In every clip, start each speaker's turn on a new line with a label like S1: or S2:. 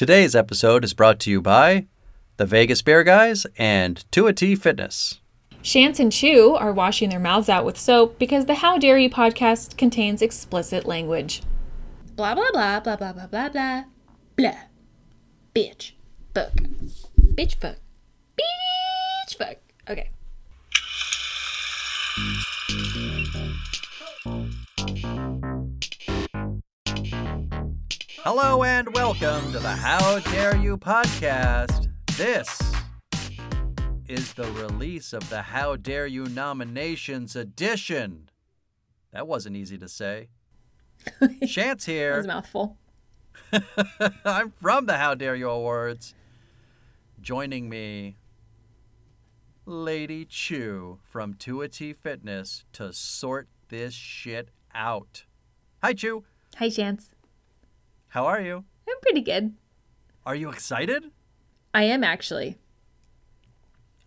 S1: Today's episode is brought to you by the Vegas Beer Guys and 2AT Fitness.
S2: Shantz and Chu are washing their mouths out with soap because the How Dare You podcast contains explicit language.
S3: Blah, blah, blah, blah, blah, blah, blah, blah. Blah. Bitch. Fuck. Bitch, fuck. Bitch, fuck. Okay.
S1: Hello and welcome to the How Dare You podcast. This is the release of the How Dare You nominations edition. That wasn't easy to say. Shantz
S2: That was
S1: here.
S2: a mouthful.
S1: I'm from the How Dare You Awards. Joining me, Lady Chu from 2T Fitness to sort this shit out. Hi, Chu.
S2: Hi, Shantz.
S1: How are you?
S2: I'm pretty good.
S1: Are you excited?
S2: I am actually.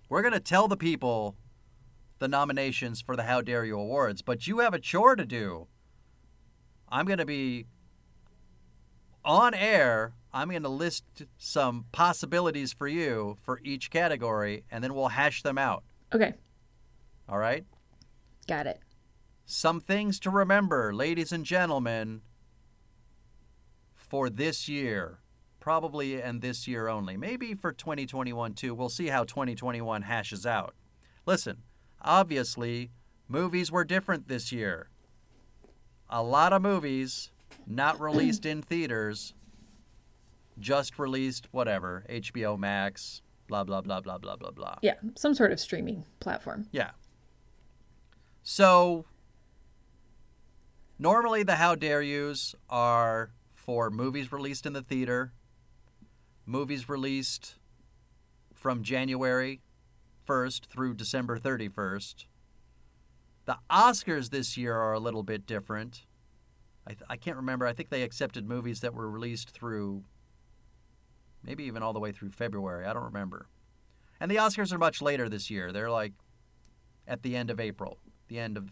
S1: We're going to tell the people the nominations for the How Dare You Awards, but you have a chore to do. I'm going to be on air. I'm going to list some possibilities for you for each category, and then we'll hash them out.
S2: Okay,
S1: All right?
S2: got it.
S1: Some things to remember, ladies and gentlemen, for this year. Probably and this year only. Maybe for 2021 too. We'll see how 2021 hashes out. Listen, obviously, movies were different this year. A lot of movies not released in theaters, just released whatever, HBO Max, blah, blah, blah, blah, blah, blah, blah.
S2: Yeah, some sort of streaming platform.
S1: Yeah. So normally the how dare yous are for movies released in the theater, movies released from January 1st through December 31st. The Oscars this year are a little bit different. I, th- I can't remember. I think they accepted movies that were released through maybe even all the way through February. I don't remember. And the Oscars are much later this year. They're like at the end of April, the end of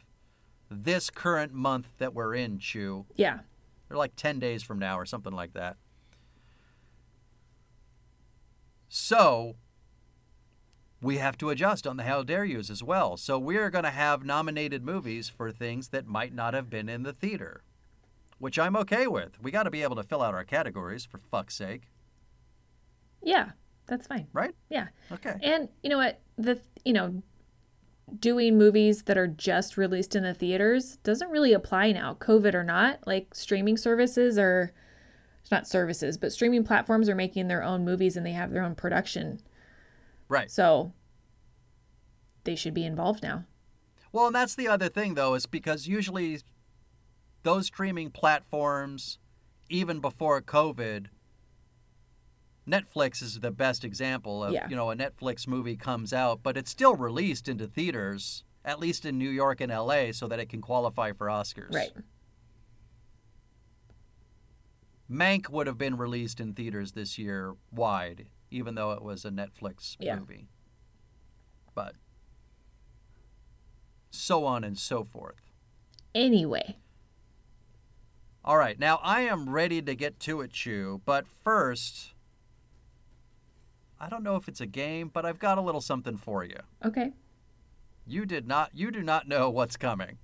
S1: this current month that we're in, Chu.
S2: Yeah,
S1: They're like 10 days from now or something like that. So, we have to adjust on the How Dare Yous as well. So, we're going to have nominated movies for things that might not have been in the theater, which I'm okay with. We got to be able to fill out our categories, for fuck's sake,
S2: yeah, that's fine.
S1: right?
S2: Yeah,
S1: Okay.
S2: and you know what? The you know, doing movies that are just released in the theaters doesn't really apply now, COVID or not. Like streaming services are, it's not services, but streaming platforms are making their own movies and they have their own production.
S1: Right.
S2: So they should be involved now.
S1: Well, and that's the other thing, though, is because usually those streaming platforms, even before COVID, Netflix is the best example of,
S2: Yeah.
S1: you know, a Netflix movie comes out, but it's still released into theaters, at least in New York and LA, so that it can qualify for Oscars.
S2: Right.
S1: Mank would have been released in theaters this year wide, even though it was a Netflix
S2: Yeah.
S1: movie. But so on and so forth.
S2: Anyway,
S1: All right, now I am ready to get to it, Chu, but first, I don't know if it's a game, but I've got a little something for you.
S2: okay,
S1: You did not you do not know what's coming.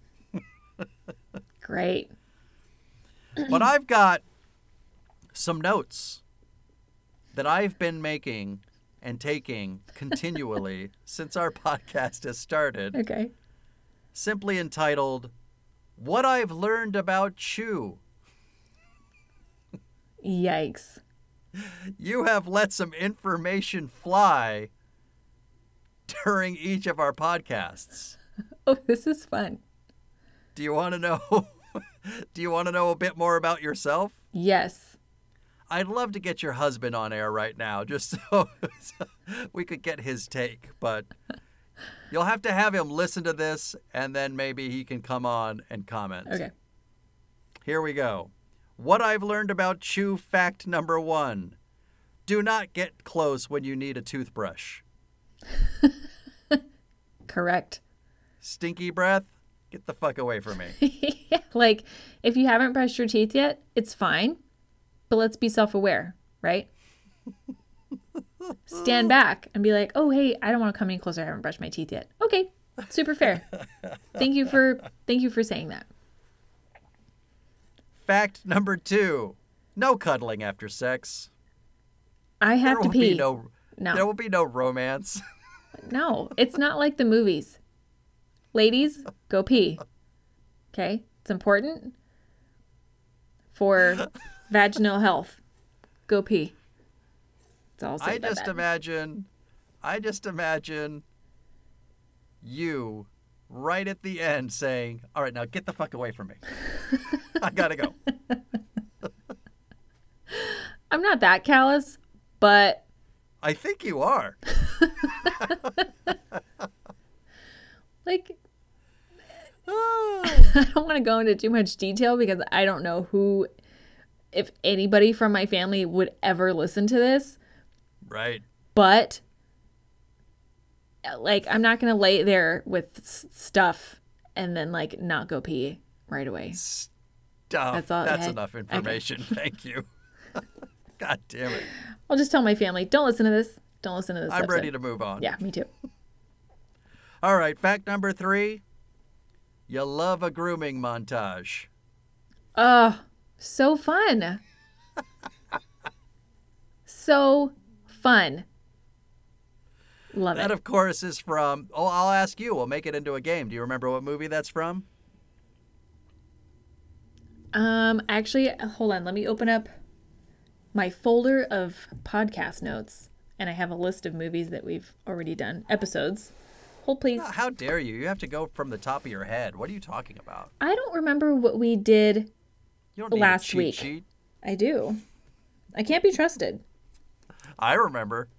S2: great.
S1: but I've got some notes that I've been making and taking continually since our podcast has started,
S2: Okay.
S1: simply entitled What I've Learned About Chu.
S2: Yikes.
S1: You have let some information fly during each of our podcasts.
S2: Oh, this is fun.
S1: Do you want to know Do you want to know a bit more about yourself?
S2: Yes.
S1: I'd love to get your husband on air right now just so, so we could get his take, but you'll have to have him listen to this and then maybe he can come on and comment.
S2: Okay.
S1: Here we go. What I've learned about Chu fact number 1. Do not get close when you need a toothbrush.
S2: Correct.
S1: Stinky breath? Get the fuck away from me.
S2: like, if you haven't brushed your teeth yet, it's fine, but let's be self aware, right? stand back and be like, "Oh, hey, I don't want to come any closer. I haven't brushed my teeth yet." Okay, super fair. thank you for thank you for saying that.
S1: Fact number two no cuddling after sex.
S2: I have
S1: there
S2: to pee.
S1: no,
S2: No.
S1: There will be no romance.
S2: No, it's not like the movies. Ladies, go pee. Okay? It's important for vaginal health. Go pee. That's all
S1: I just imagine, I just imagine you right at the end saying, "All right, now get the fuck away from me. I gotta go."
S2: I'm not that callous, but
S1: I think you are.
S2: like. I don't want to go into too much detail because I don't know who if anybody from my family would ever listen to this,
S1: right.
S2: but like I'm not going to lay there with s- stuff and then like not go pee right away.
S1: Stuff.
S2: That's all-
S1: That's
S2: okay.
S1: enough information. Thank you. God damn it.
S2: I'll just tell my family, don't listen to this. Don't listen to this.
S1: I'm
S2: episode."
S1: ready to move on.
S2: Yeah, me too.
S1: All right. Fact number three. You love a grooming montage.
S2: Oh, so fun. so fun. Love
S1: That,
S2: it.
S1: That, of course, is from. Oh, I'll ask you. We'll make it into a game. Do you remember what movie that's from?
S2: Um, actually, hold on. Let me open up my folder of podcast notes, and I have a list of movies that we've already done episodes. Hold, please.
S1: How dare you? You have to go from the top of your head. What are you talking about?
S2: I don't remember what we did.
S1: You don't need
S2: Last
S1: a cheat
S2: week.
S1: sheet.
S2: I do. I can't be trusted.
S1: I remember.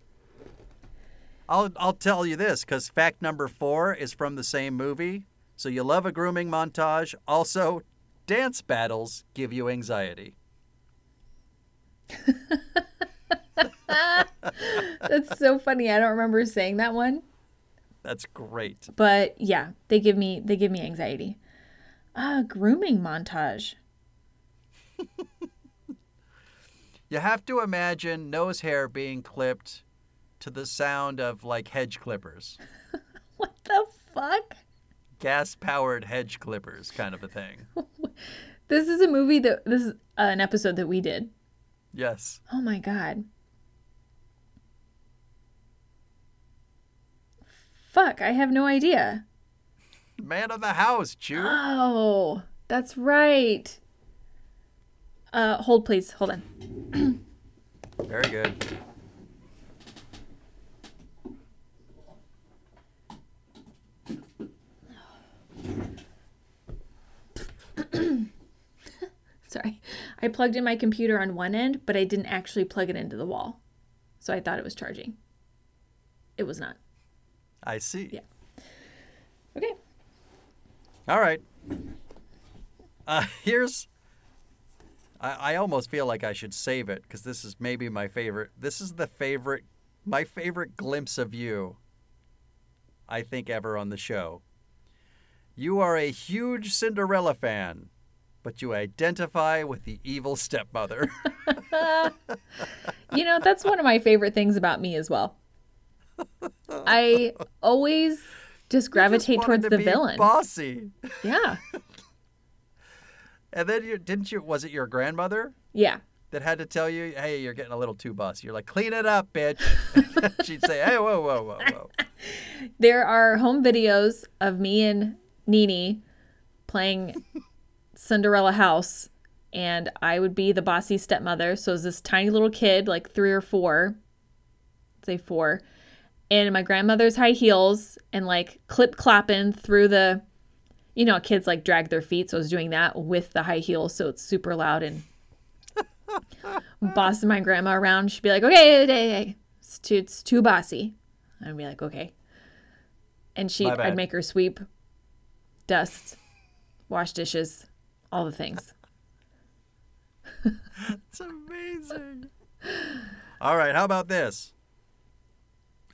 S1: I'll I'll tell you this because fact number four is from the same movie. So you love a grooming montage. Also, dance battles give you anxiety.
S2: That's so funny. I don't remember saying that one.
S1: That's great.
S2: but yeah they give me they give me anxiety ah grooming montage
S1: You have to imagine nose hair being clipped to the sound of like hedge clippers,
S2: what the fuck
S1: gas powered hedge clippers, kind of a thing.
S2: this is a movie that this is an episode that we did
S1: Yes.
S2: oh my god fuck i have no idea
S1: Man of the house, Chu.
S2: oh that's right uh hold please hold on
S1: Very good.
S2: sorry i plugged in my computer on one end but i didn't actually plug it into the wall so i thought it was charging it was not
S1: I see.
S2: Yeah. okay
S1: All right. Uh, here's. I, I almost feel like I should save it because this is maybe my favorite. This is the favorite, my favorite glimpse of you. I think ever on the show. You are a huge Cinderella fan, but you identify with the evil stepmother.
S2: You know, that's one of my favorite things about me as well. I always just gravitate
S1: Just
S2: towards
S1: to
S2: the villain.
S1: Bossy.
S2: Yeah.
S1: And then you didn't you? Was it your grandmother?
S2: Yeah.
S1: that had to tell you, hey, you're getting a little too bossy. You're like, clean it up, bitch. She'd say, hey, whoa, whoa, whoa, whoa.
S2: There are home videos of me and Nini playing Cinderella House, and I would be the bossy stepmother. So it was this tiny little kid, like three or four, say four, in my grandmother's high heels and like clip clapping through the, you know, kids like drag their feet. So I was doing that with the high heels, so it's super loud and bossing my grandma around. She'd be like, "Okay, hey, hey, hey, it's too, it's too bossy." I'd be like, "Okay." And she,
S1: My
S2: I'd make her sweep, dust, wash dishes, all the things.
S1: It's amazing. All right, how about this?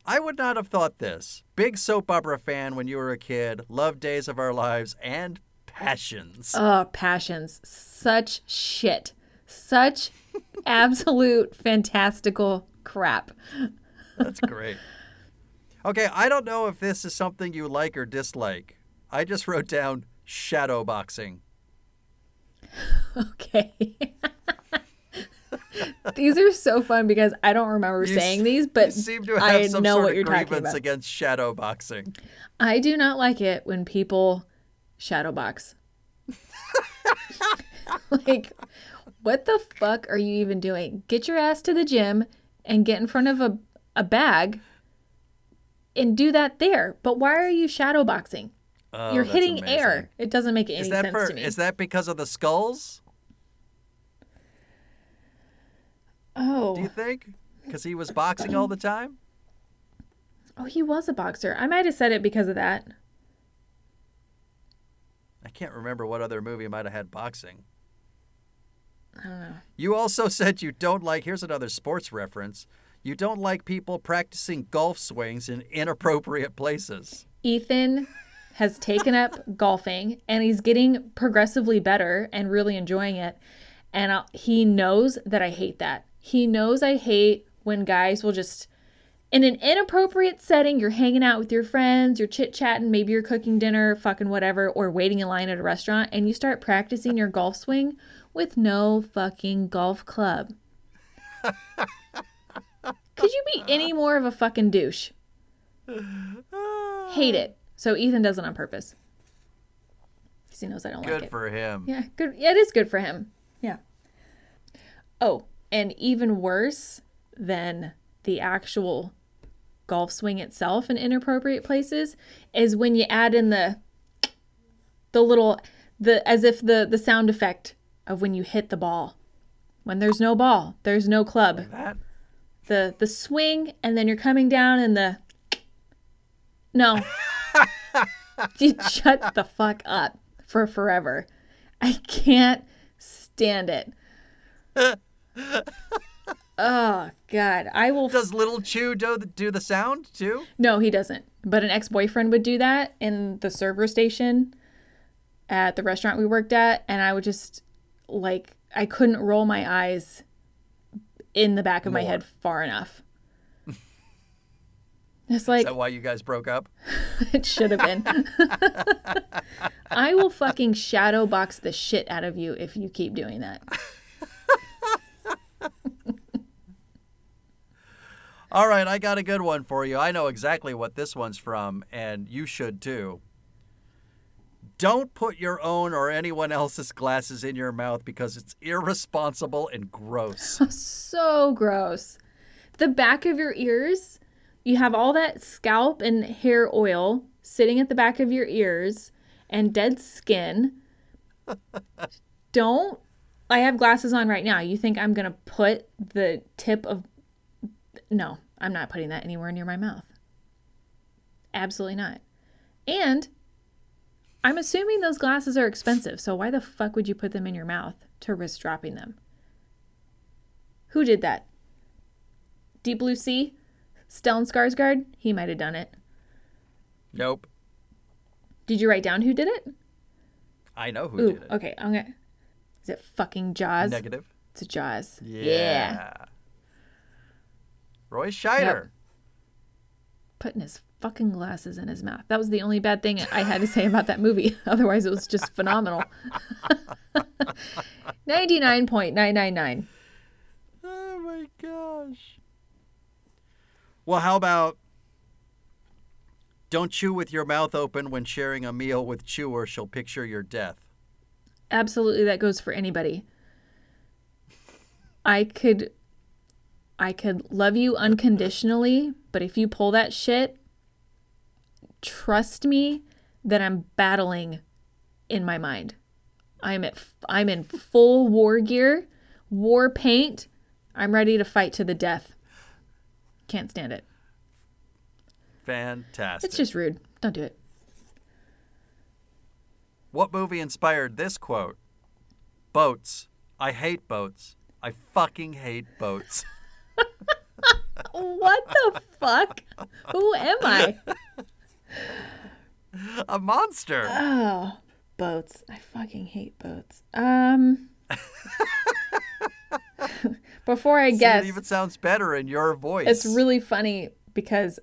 S1: I would not have thought this. Big soap opera fan when you were a kid, loved Days of Our Lives and Passions.
S2: Oh, passions, such shit, such absolute fantastical crap.
S1: That's great. Okay, I don't know if this is something you like or dislike. I just wrote down shadow boxing.
S2: Okay. these are so fun because I don't remember
S1: You
S2: saying these,
S1: you
S2: but
S1: seem to have
S2: I
S1: some
S2: know
S1: sort
S2: what
S1: of
S2: you're talking about.
S1: against shadow boxing.
S2: I do not like it when people shadow box. like, what the fuck are you even doing? Get your ass to the gym and get in front of a, a bag and do that there. But why are you shadow boxing?
S1: Oh,
S2: You're hitting
S1: amazing.
S2: air. It doesn't make any
S1: Is that
S2: sense
S1: for?
S2: to me.
S1: Is that because of the skulls?
S2: oh.
S1: Do you think? Because he was boxing all the time.
S2: oh, he was a boxer. I might have said it because of that.
S1: I can't remember what other movie might have had boxing.
S2: I don't know.
S1: You also said you don't like. Here's another sports reference. You don't like people practicing golf swings in inappropriate places.
S2: Ethan has taken up golfing and he's getting progressively better and really enjoying it. And i he knows that I hate that. He knows I hate when guys will just, in an inappropriate setting, you're hanging out with your friends, you're chit chatting, maybe you're cooking dinner, fucking whatever, or waiting in line at a restaurant, and you start practicing your golf swing with no fucking golf club. Could you be any more of a fucking douche? Hate it. So Ethan does it on purpose. Because he knows I don't like it.
S1: Good for him.
S2: yeah, good. Yeah, it is good for him. Yeah. Oh, and even worse than the actual golf swing itself in inappropriate places is when you add in the the little the as if the the sound effect of when you hit the ball. When there's no ball, there's no club
S1: That
S2: the the swing and then you're coming down and the no you shut the fuck up for forever. I can't stand it. Oh god. I will
S1: does Little Chu do the, do the sound too?
S2: no he doesn't. But an ex-boyfriend would do that in the server station at the restaurant we worked at and i would just like i couldn't roll my eyes in the back of my head far enough it's
S1: Is that why you guys broke up?
S2: It should have been. I will fucking shadow box the shit out of you if you keep doing that.
S1: All right, I got a good one for you. I know exactly what this one's from, and you should too. Don't put your own or anyone else's glasses in your mouth because it's irresponsible and gross.
S2: So gross. The back of your ears, you have all that scalp and hair oil sitting at the back of your ears and dead skin. Don't. I have glasses on right now. You think I'm going to put the tip of. No, I'm not putting that anywhere near my mouth. Absolutely not. And I'm assuming those glasses are expensive, so why the fuck would you put them in your mouth to risk dropping them? Who did that? Deep Blue Sea? Stellan Skarsgård? He might have done it.
S1: nope.
S2: Did you write down who did it?
S1: I know who
S2: Ooh,
S1: did it.
S2: okay. I'm gonna. Is it fucking Jaws?
S1: Negative.
S2: It's a Jaws.
S1: Yeah. Roy Scheider.
S2: Putting his fucking glasses in his mouth. That was the only bad thing I had to say about that movie. Otherwise, it was just phenomenal. 99.999.
S1: Oh my gosh. Well, how about don't chew with your mouth open when sharing a meal with chewer, she'll picture your death.
S2: Absolutely, that goes for anybody. I could. I could love you unconditionally, but if you pull that shit, trust me that I'm battling in my mind. I'm at I'm in full war gear, war paint. I'm ready to fight to the death. Can't stand it.
S1: Fantastic.
S2: It's just rude. Don't do it.
S1: What movie inspired this quote? Boats. I hate boats. I fucking hate boats.
S2: What the fuck? Who am I?
S1: a monster.
S2: Oh, boats. I fucking hate boats. Um before I
S1: See,
S2: guess,
S1: it even sounds better in your voice.
S2: it's really funny because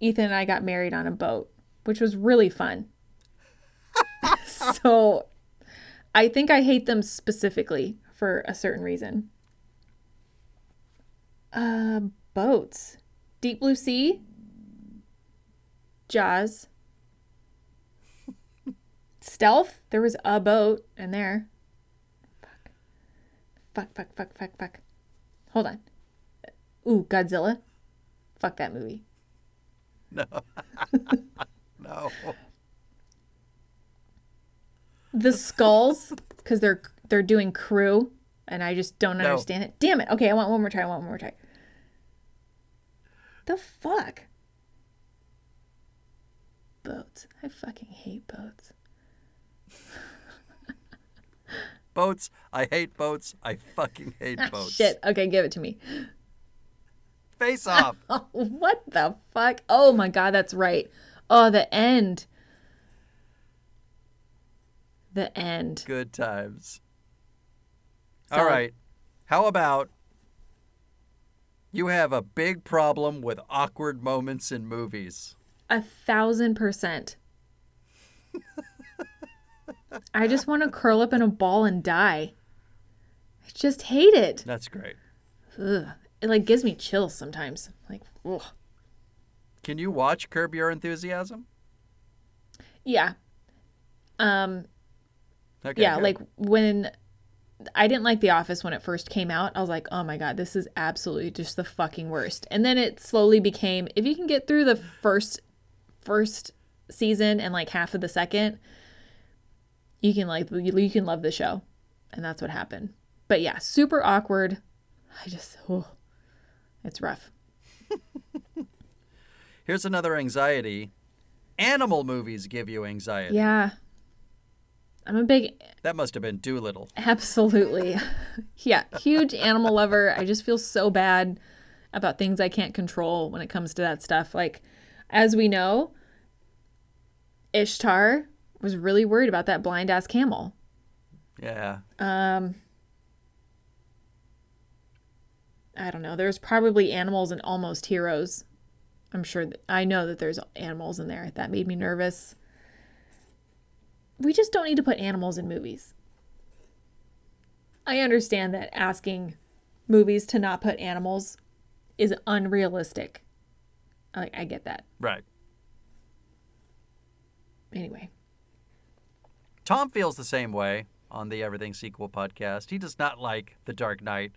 S2: Ethan and I got married on a boat, which was really fun. so I think I hate them specifically for a certain reason. Uh, boats. Deep Blue Sea. Jaws. Stealth. There was a boat in there. Fuck. Fuck, fuck, fuck, fuck. Hold on. Ooh, Godzilla. Fuck that movie.
S1: No. no.
S2: The skulls, because they're they're doing crew, and I just don't
S1: No.
S2: understand it. Damn it. Okay, I want one more try. I want one more try. The fuck? Boats. I fucking hate boats.
S1: Boats. I hate boats. I fucking hate
S2: Ah,
S1: boats.
S2: shit. Okay, give it to me.
S1: Face off.
S2: What the fuck? Oh my god, that's right. Oh, the end. The end.
S1: Good times.
S2: So-
S1: All right. How about you have a big problem with awkward moments in movies?
S2: A thousand percent. I just want to curl up in a ball and die. I just hate it.
S1: That's great.
S2: Ugh. It like gives me chills sometimes. Like, ugh.
S1: Can you watch Curb Your Enthusiasm?
S2: yeah. Um,
S1: Okay.
S2: yeah,
S1: good.
S2: like when I didn't like The Office when it first came out. I was like, oh my God, this is absolutely just the fucking worst. And then it slowly became if you can get through the first first season and like half of the second, you can like you, you can love the show. And that's what happened. But yeah, super awkward. I just oh, it's rough.
S1: Here's another anxiety. Animal movies give you anxiety.
S2: Yeah. I'm a big
S1: That must have been Dolittle.
S2: Absolutely. yeah, huge animal lover. I just feel so bad about things I can't control when it comes to that stuff. Like, as we know, Ishtar was really worried about that blind ass camel.
S1: Yeah.
S2: Um, I don't know. There's probably animals and Almost Heroes. I'm sure that I know that there's animals in there. That made me nervous. We just don't need to put animals in movies. I understand that asking movies to not put animals is unrealistic. I, I get that.
S1: Right.
S2: Anyway,
S1: Tom feels the same way on the Everything Sequel podcast. He does not like The Dark Knight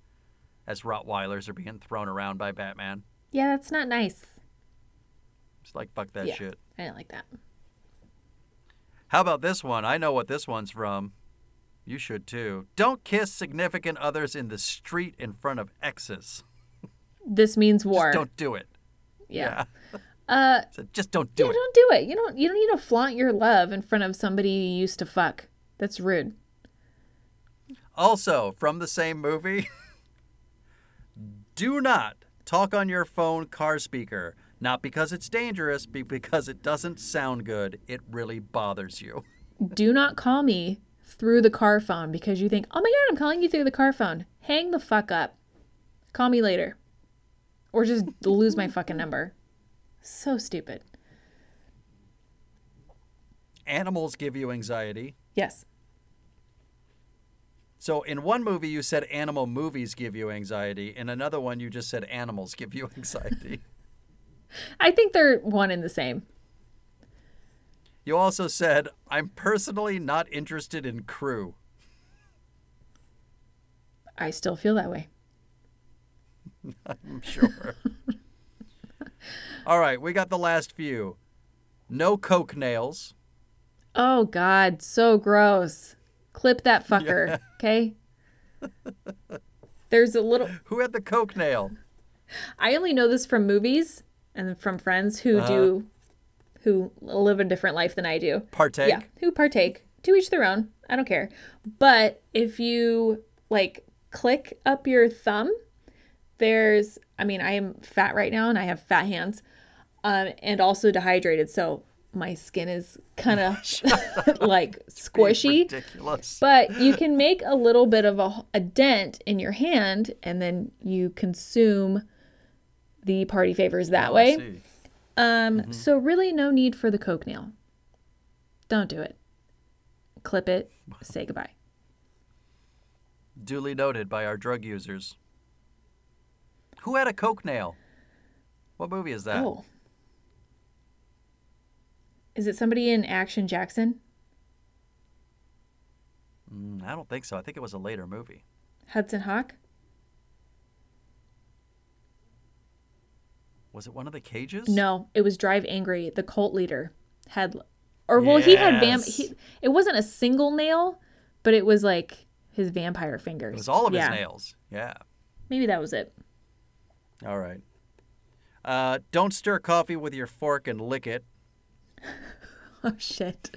S1: as Rottweilers are being thrown around by Batman.
S2: yeah, that's not nice.
S1: It's like, fuck that
S2: Yeah.
S1: shit.
S2: I didn't like that.
S1: How about this one? I know what this one's from. You should too. Don't kiss significant others in the street in front of exes.
S2: This means war.
S1: Just don't do it.
S2: yeah. Uh,
S1: So just don't do
S2: yeah,
S1: it.
S2: don't do it. You don't. You don't need to flaunt your love in front of somebody you used to fuck. That's rude.
S1: Also, from the same movie, do not talk on your phone car speaker. Not because it's dangerous, but because it doesn't sound good. It really bothers you.
S2: do not call me through the car phone because you think, oh my god, I'm calling you through the car phone. Hang the fuck up. Call me later, or just lose my fucking number. So stupid.
S1: Animals give you anxiety.
S2: Yes.
S1: So in one movie you said animal movies give you anxiety. In another one you just said animals give you anxiety.
S2: I think they're one and the same.
S1: you also said I'm personally not interested in crew.
S2: I still feel that way.
S1: I'm sure. All right, we got the last few. No coke nails.
S2: Oh god, so gross. Clip that fucker, okay? There's a little
S1: Who had the coke nail?
S2: I only know this from movies and from friends who do uh-huh. who live a different life than I do.
S1: Partake.
S2: Yeah, who partake. To each their own. I don't care. But if you like click up your thumb, there's I mean, I am fat right now and I have fat hands. Um, and also dehydrated. So my skin is kind of like squishy.
S1: Ridiculous.
S2: But you can make a little bit of a, a dent in your hand and then you consume the party favors that
S1: Oh,
S2: way. Um, so really no need for the coke nail. Don't do it. Clip it, say goodbye.
S1: Duly noted by our drug users. Who had a coke nail? What movie is that?
S2: Oh. Is it somebody in Action Jackson?
S1: Mm, I don't think so. I think it was a later movie.
S2: Hudson Hawk?
S1: Was it one of the cages?
S2: No, it was Drive Angry. The cult leader had, or well, he had vamp. He, it wasn't a single nail, but it was like his vampire fingers.
S1: It was all of
S2: yeah,
S1: his nails. Yeah.
S2: Maybe that was it.
S1: All right. Uh, don't stir coffee with your fork and lick it.
S2: Oh shit!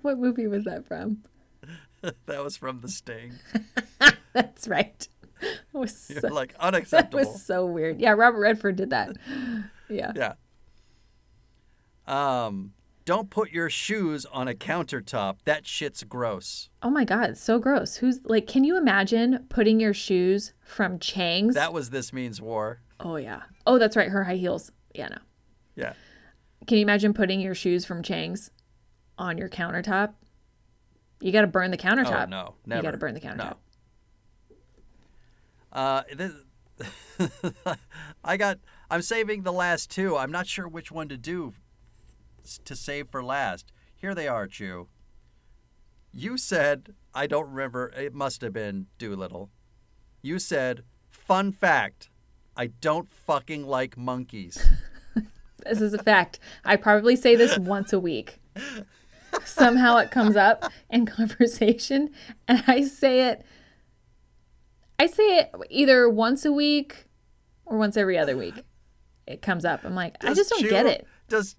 S2: What movie was that from?
S1: that was from The Sting.
S2: That's right. It was so,
S1: like
S2: that was so weird. Yeah, Robert Redford did that. Yeah.
S1: Yeah. Um, don't put your shoes on a countertop. That shit's gross.
S2: Oh my god, so gross. Who's like? Can you imagine putting your shoes from Chang's?
S1: That was This Means War.
S2: oh yeah. Oh, that's right. Her high heels. Yeah, no.
S1: Yeah.
S2: Can you imagine putting your shoes from Chang's on your countertop? You got to burn the countertop.
S1: Oh, no. Never.
S2: You got to burn the countertop.
S1: No. Uh, this, I got. I'm saving the last two. I'm not sure which one to do to save for last. Here they are, Chu. You said I don't remember. It must have been Dolittle. You said, "Fun fact: I don't fucking like monkeys."
S2: This is a fact. I probably say this once a week. Somehow it comes up in conversation, and I say it. I say it either once a week or once every other week. It comes up. I'm like, I just don't
S1: Chu-
S2: get it.
S1: Does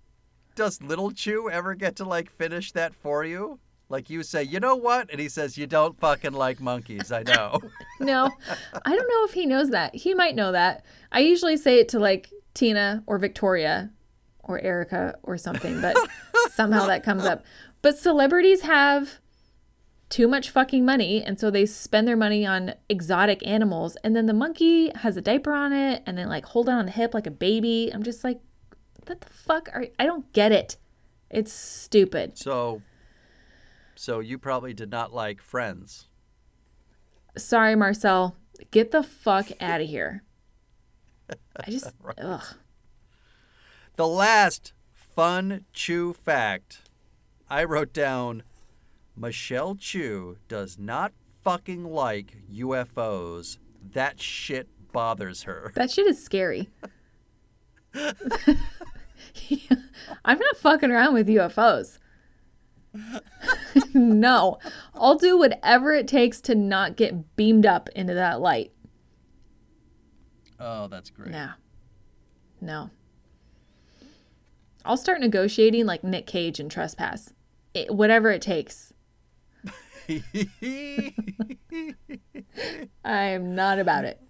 S1: Does Little Chu ever get to like finish that for you? Like you say, you know what? And he says, you don't fucking like monkeys. I know.
S2: No, I don't know if he knows that. He might know that. I usually say it to like Tina or Victoria or Erica or something, but somehow that comes up. But celebrities have too much fucking money, and so they spend their money on exotic animals, and then the monkey has a diaper on it, and then like hold it on the hip like a baby. I'm just like, what the fuck are? You? I don't get it. It's stupid.
S1: So, so you probably did not like Friends.
S2: Sorry, Marcel. Get the fuck out of here. I just, ugh.
S1: The last fun Chu fact I wrote down Michelle Chu does not fucking like UFOs. That shit bothers her.
S2: That shit is scary. I'm not fucking around with UFOs. no. I'll do whatever it takes to not get beamed up into that light.
S1: Oh, that's great.
S2: No. No. I'll start negotiating like Nick Cage and Trespass. It, whatever it takes. I am not about it.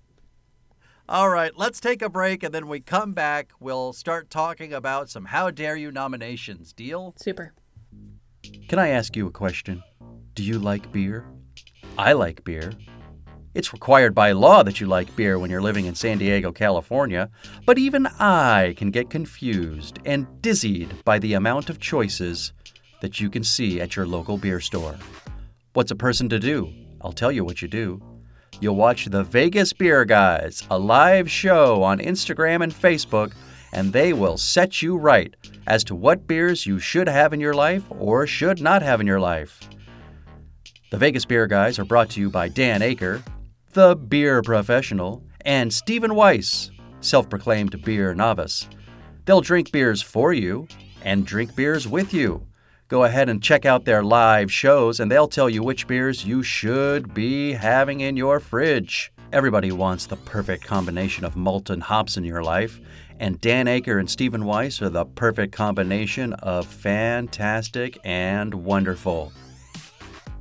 S1: All right, let's take a break and then we come back. We'll start talking about some How Dare You nominations. Deal?
S2: Super.
S1: Can I ask you a question? Do you like beer? I like beer. It's required by law that you like beer when you're living in San Diego, California, but even I can get confused and dizzied by the amount of choices that you can see at your local beer store. What's a person to do? I'll tell you what you do. You'll watch the Vegas Beer Guys, a live show on Instagram and Facebook, and they will set you right as to what beers you should have in your life or should not have in your life. The Vegas Beer Guys are brought to you by Dan Aker, the beer professional, and Stephen Weiss, self proclaimed beer novice. They'll drink beers for you and drink beers with you. Go ahead and check out their live shows, and they'll tell you which beers you should be having in your fridge. Everybody wants the perfect combination of malt and hops in your life, and Dan Aker and Stephen Weiss are the perfect combination of fantastic and wonderful.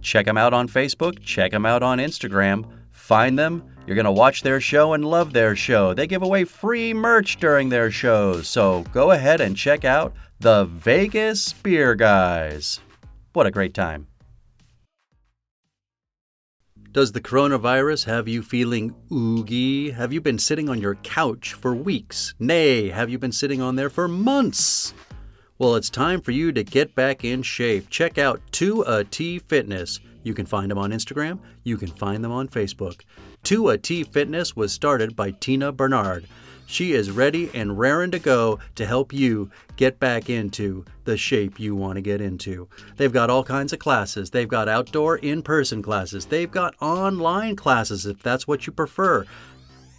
S1: Check them out on Facebook, check them out on Instagram, find them, You're going to watch their show and love their show. They give away free merch during their shows. So go ahead and check out the Vegas Beer Guys. What a great time. Does the coronavirus have you feeling oogie? Have you been sitting on your couch for weeks? Nay, have you been sitting on there for months? Well, it's time for you to get back in shape. Check out 2A T Fitness. You can find them on Instagram, you can find them on Facebook. Tua T Fitness was started by Tina Bernard. She is ready and raring to go to help you get back into the shape you want to get into. They've got all kinds of classes. They've got outdoor in person classes. They've got online classes if that's what you prefer.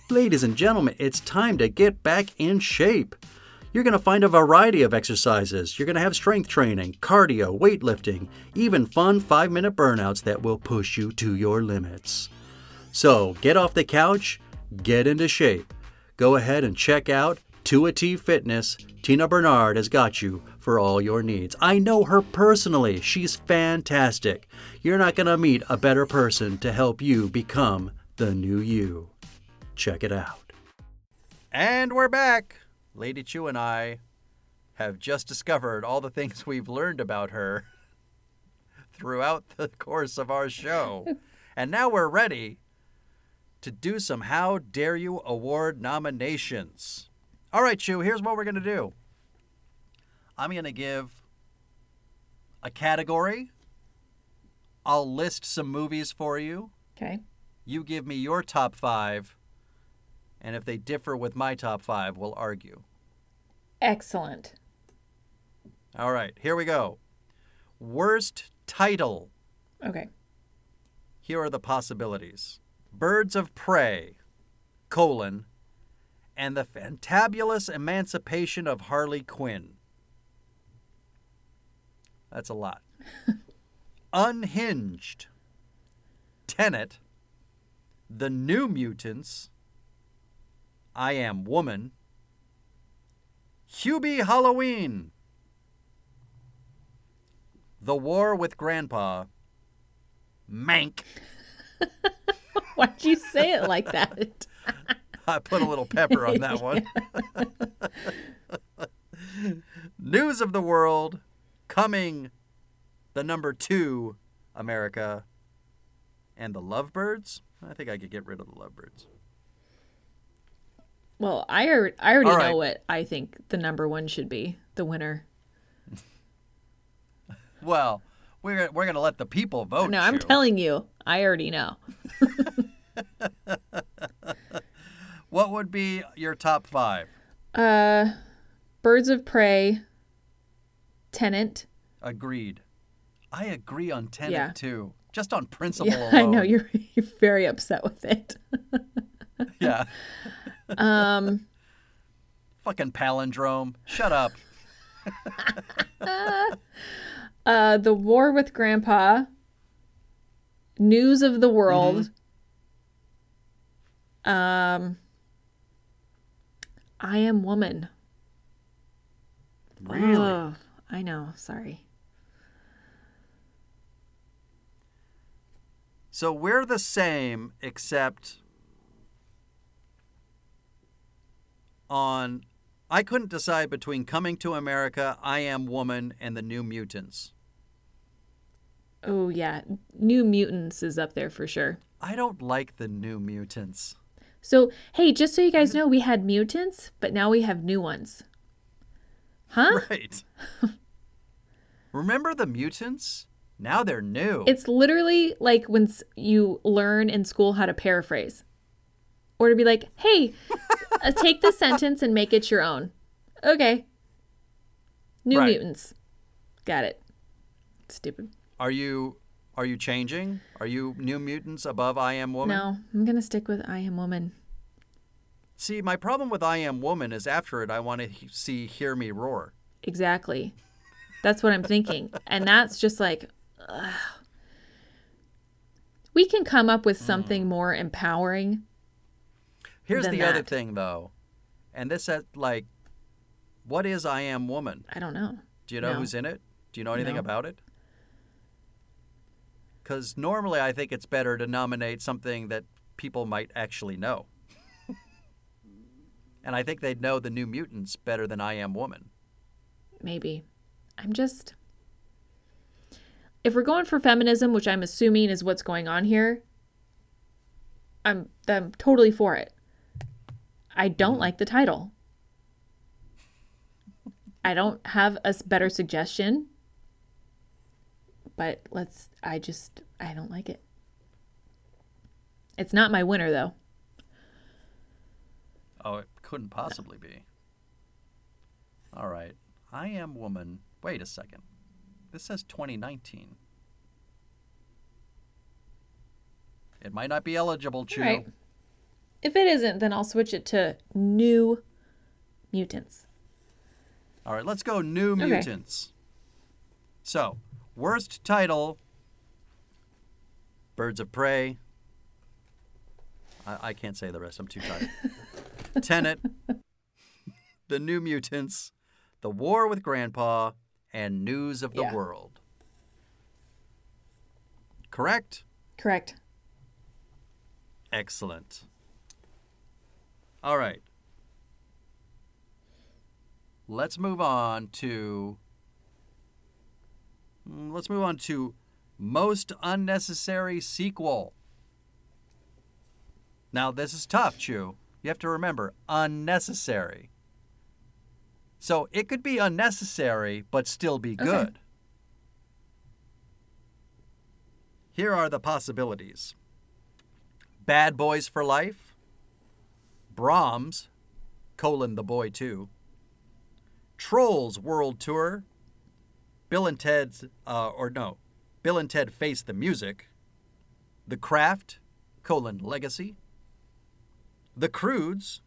S1: Ladies and gentlemen, it's time to get back in shape. You're going to find a variety of exercises. You're going to have strength training, cardio, weightlifting, even fun five minute burnouts that will push you to your limits. So get off the couch, get into shape. Go ahead and check out 2A Fitness. Tina Bernard has got you for all your needs. I know her personally. She's fantastic. You're not going to meet a better person to help you become the new you. Check it out. And we're back. Lady Chu and I have just discovered all the things we've learned about her throughout the course of our show. and now we're ready to do some How Dare You Award nominations. All right, Chu, here's what we're going to do I'm going to give a category, I'll list some movies for you.
S2: Okay.
S1: You give me your top five, and if they differ with my top five, we'll argue.
S2: Excellent.
S1: All right, here we go. Worst title.
S2: Okay.
S1: Here are the possibilities Birds of Prey, colon, and the fantabulous emancipation of Harley Quinn. That's a lot. Unhinged, Tenet, The New Mutants, I Am Woman, Hubie Halloween, The War with Grandpa, Mank.
S2: Why'd you say it like that?
S1: I put a little pepper on that one. News of the world coming the number two America and the lovebirds. I think I could get rid of the lovebirds.
S2: Well, I already, I already
S1: All
S2: know what I think the number one should be. The winner.
S1: Well, we're we're gonna let the people vote.
S2: No, I'm telling you. I already know.
S1: What would be your top five?
S2: Uh, Birds of Prey. Tenet.
S1: Agreed. I agree on Tenet
S2: Yeah.
S1: too. Just on principle
S2: Yeah,
S1: alone.
S2: I know you're, you're very upset with it.
S1: Yeah.
S2: Um,
S1: Fucking palindrome. Shut up.
S2: uh, The War with Grandpa. News of the World. Um, I Am Woman.
S1: Really?
S2: Oh, I know. Sorry.
S1: So we're the same, except on. I couldn't decide between Coming to America, I Am Woman, and The New Mutants.
S2: Oh yeah, New Mutants is up there for sure.
S1: I don't like The New Mutants.
S2: So hey, just so you guys know, we had mutants, but now we have new ones. Huh?
S1: Right. Remember the mutants? Now they're new.
S2: It's literally like when you learn in school how to paraphrase, or to be like, "Hey, uh, take the sentence and make it your own." Okay. New
S1: Right.
S2: mutants. Got it. Stupid.
S1: Are you are you changing? Are you New Mutants above I Am Woman?
S2: No, I'm gonna stick with I am woman.
S1: See, my problem with I Am Woman is after it, I want to he- see Hear Me Roar.
S2: Exactly. That's what I'm thinking. And that's just like, ugh. we can come up with something more empowering.
S1: Here's the other thing, though, and this at like, what is I Am Woman?
S2: I don't know.
S1: Do you know
S2: No.
S1: who's in it? Do you know anything
S2: No.
S1: about it? Because normally I think it's better to nominate something that people might actually know. and I think they'd know the New Mutants better than I Am Woman.
S2: Maybe. I'm just. If we're going for feminism, which I'm assuming is what's going on here, I'm I'm totally for it. I don't like the title. I don't have a better suggestion. But let's I just I don't like it. It's not my winner though.
S1: Oh, it couldn't possibly be. All right. I Am Woman. Wait a second. This says 2019. It might not be eligible, Chu.
S2: Right. If it isn't, then I'll switch it to New Mutants.
S1: All right, let's go New
S2: Okay.
S1: Mutants. So, worst title Birds of Prey. I, I can't say the rest, I'm too tired. Tenet, The New Mutants, The War with Grandpa, and News of the
S2: Yeah.
S1: World. Correct?
S2: Correct.
S1: Excellent. All right. Let's move on to. Mm, Let's move on to most unnecessary sequel. Now, this is tough, Chu. You have to remember unnecessary. So it could be unnecessary, but still be good.
S2: Okay.
S1: good. Here are the possibilities. Bad Boys for Life, Brahms, colon the boy too, Trolls World Tour, Bill and Ted's, uh, or no, Bill and Ted Face the Music, The Craft, colon Legacy, The Croods,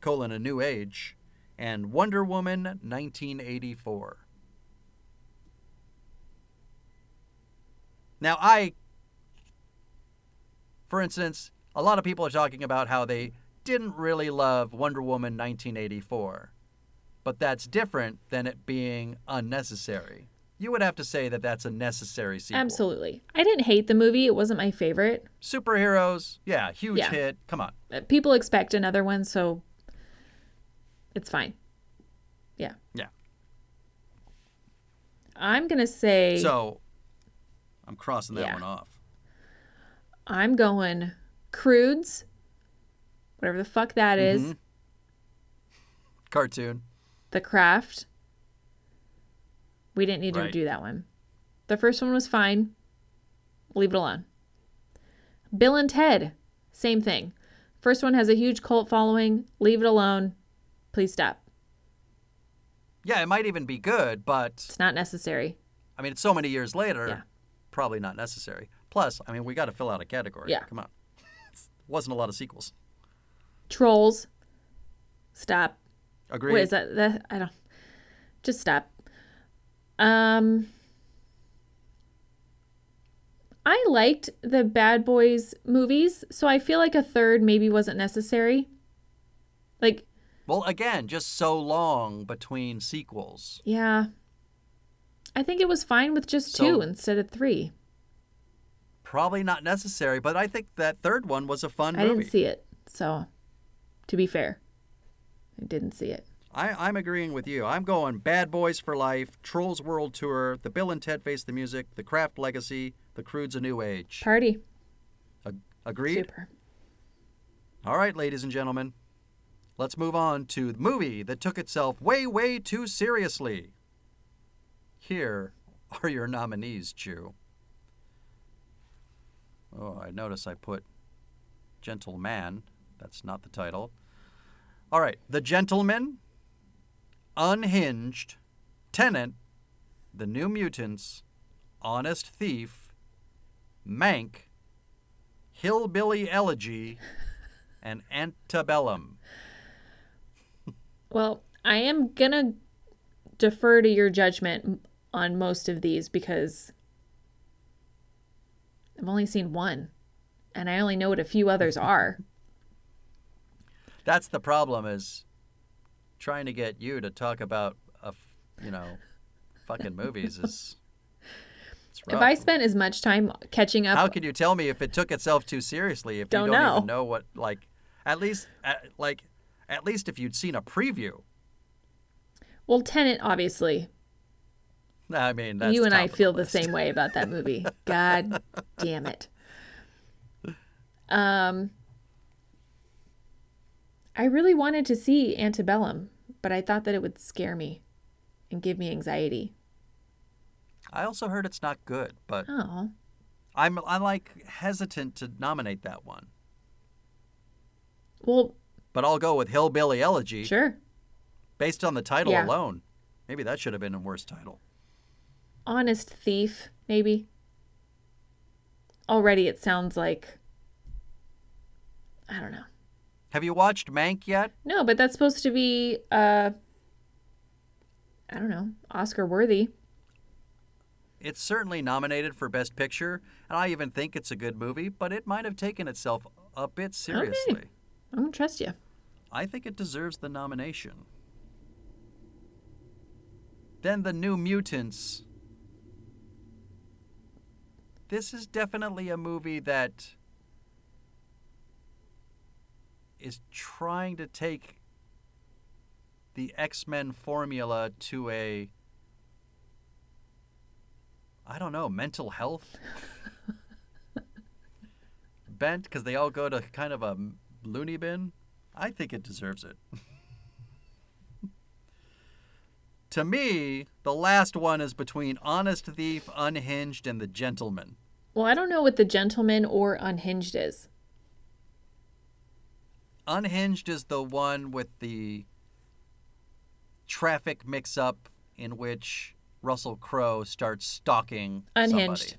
S1: colon A New Age, and Wonder Woman 1984. Now, I for instance, a lot of people are talking about how they didn't really love Wonder Woman 1984. But that's different than it being unnecessary. You would have to say that that's a necessary sequel.
S2: Absolutely. I didn't hate the movie. It wasn't my favorite.
S1: Superheroes, yeah, huge
S2: Yeah.
S1: hit. Come on.
S2: Uh, People expect another one, so it's fine. Yeah.
S1: Yeah.
S2: I'm going to say
S1: So I'm crossing that
S2: Yeah.
S1: one off.
S2: I'm going Croods, whatever the fuck that is,
S1: Mhm. Cartoon.
S2: The Craft. We didn't need to do that one. The first one was fine. Leave it alone. Bill and Ted, same thing. First one has a huge cult following. Leave it alone. Please stop.
S1: Yeah, it might even be good, but
S2: It's not necessary.
S1: I mean, it's so many years later,
S2: Yeah.
S1: probably not necessary. Plus, I mean, we got to fill out a category.
S2: Yeah.
S1: Come on. It wasn't a lot of sequels.
S2: Trolls. Stop.
S1: Agreed.
S2: Wait, is that that? I don't. Just stop. Um. I liked the Bad Boys movies, so I feel like a third maybe wasn't necessary. Like,
S1: Well, again, just so long between sequels.
S2: yeah. I think it was fine with just
S1: So-
S2: two instead of three.
S1: Probably not necessary, but I think that third one was a fun movie.
S2: I
S1: movie.
S2: didn't see it, so to be fair, I didn't see it.
S1: I, I'm agreeing with you. I'm going Bad Boys for Life, Trolls World Tour, The Bill and Ted Face the Music, The Craft Legacy, The Croods A New Age.
S2: Party.
S1: Ag- Agreed?
S2: Super.
S1: All right, ladies and gentlemen. Let's move on to the movie that took itself way, way too seriously. Here are your nominees, Chu. Oh, I notice I put Gentleman. That's not the title. All right, The Gentleman, Unhinged, Tenet, The New Mutants, Honest Thief, Mank, Hillbilly Elegy, and Antebellum.
S2: Well, I am gonna defer to your judgment on most of these because I've only seen one, and I only know what a few others are.
S1: That's the problem is trying to get you to talk about a, f- you know, fucking movies is
S2: If. I spent as much time catching up,
S1: How can you tell me if it took itself too seriously if
S2: Don't
S1: you don't
S2: know.
S1: even know what like at least at, like at least if you'd seen a preview.
S2: well, Tenet, obviously,
S1: I mean, that's
S2: you and I
S1: the
S2: feel the
S1: list.
S2: same way about that movie. God damn it. Um, I really wanted to see Antebellum, but I thought that it would scare me and give me anxiety.
S1: I also heard it's not good, but
S2: Oh,
S1: I'm I'm like hesitant to nominate that one.
S2: well,
S1: But I'll go with Hillbilly Elegy
S2: sure.
S1: based on the title
S2: Yeah.
S1: alone. Maybe that should have been a worse title.
S2: Honest Thief, maybe. Already it sounds like. I don't know.
S1: Have you watched Mank yet?
S2: No, but that's supposed to be, uh, I don't know, Oscar worthy.
S1: It's certainly nominated for Best Picture, and I even think it's a good movie, but it might have taken itself a bit seriously. Okay.
S2: I'm gonna trust you.
S1: I think it deserves the nomination. Then The New Mutants. This is definitely a movie that is trying to take the X Men formula to a, I don't know, mental health bent because they all go to kind of a loony bin. I think it deserves it. to me, the last one is between Honest Thief, Unhinged, and The Gentleman.
S2: Well, I don't know what The Gentleman or Unhinged is.
S1: Unhinged is the one with the traffic mix up in which Russell Crowe starts stalking
S2: Unhinged.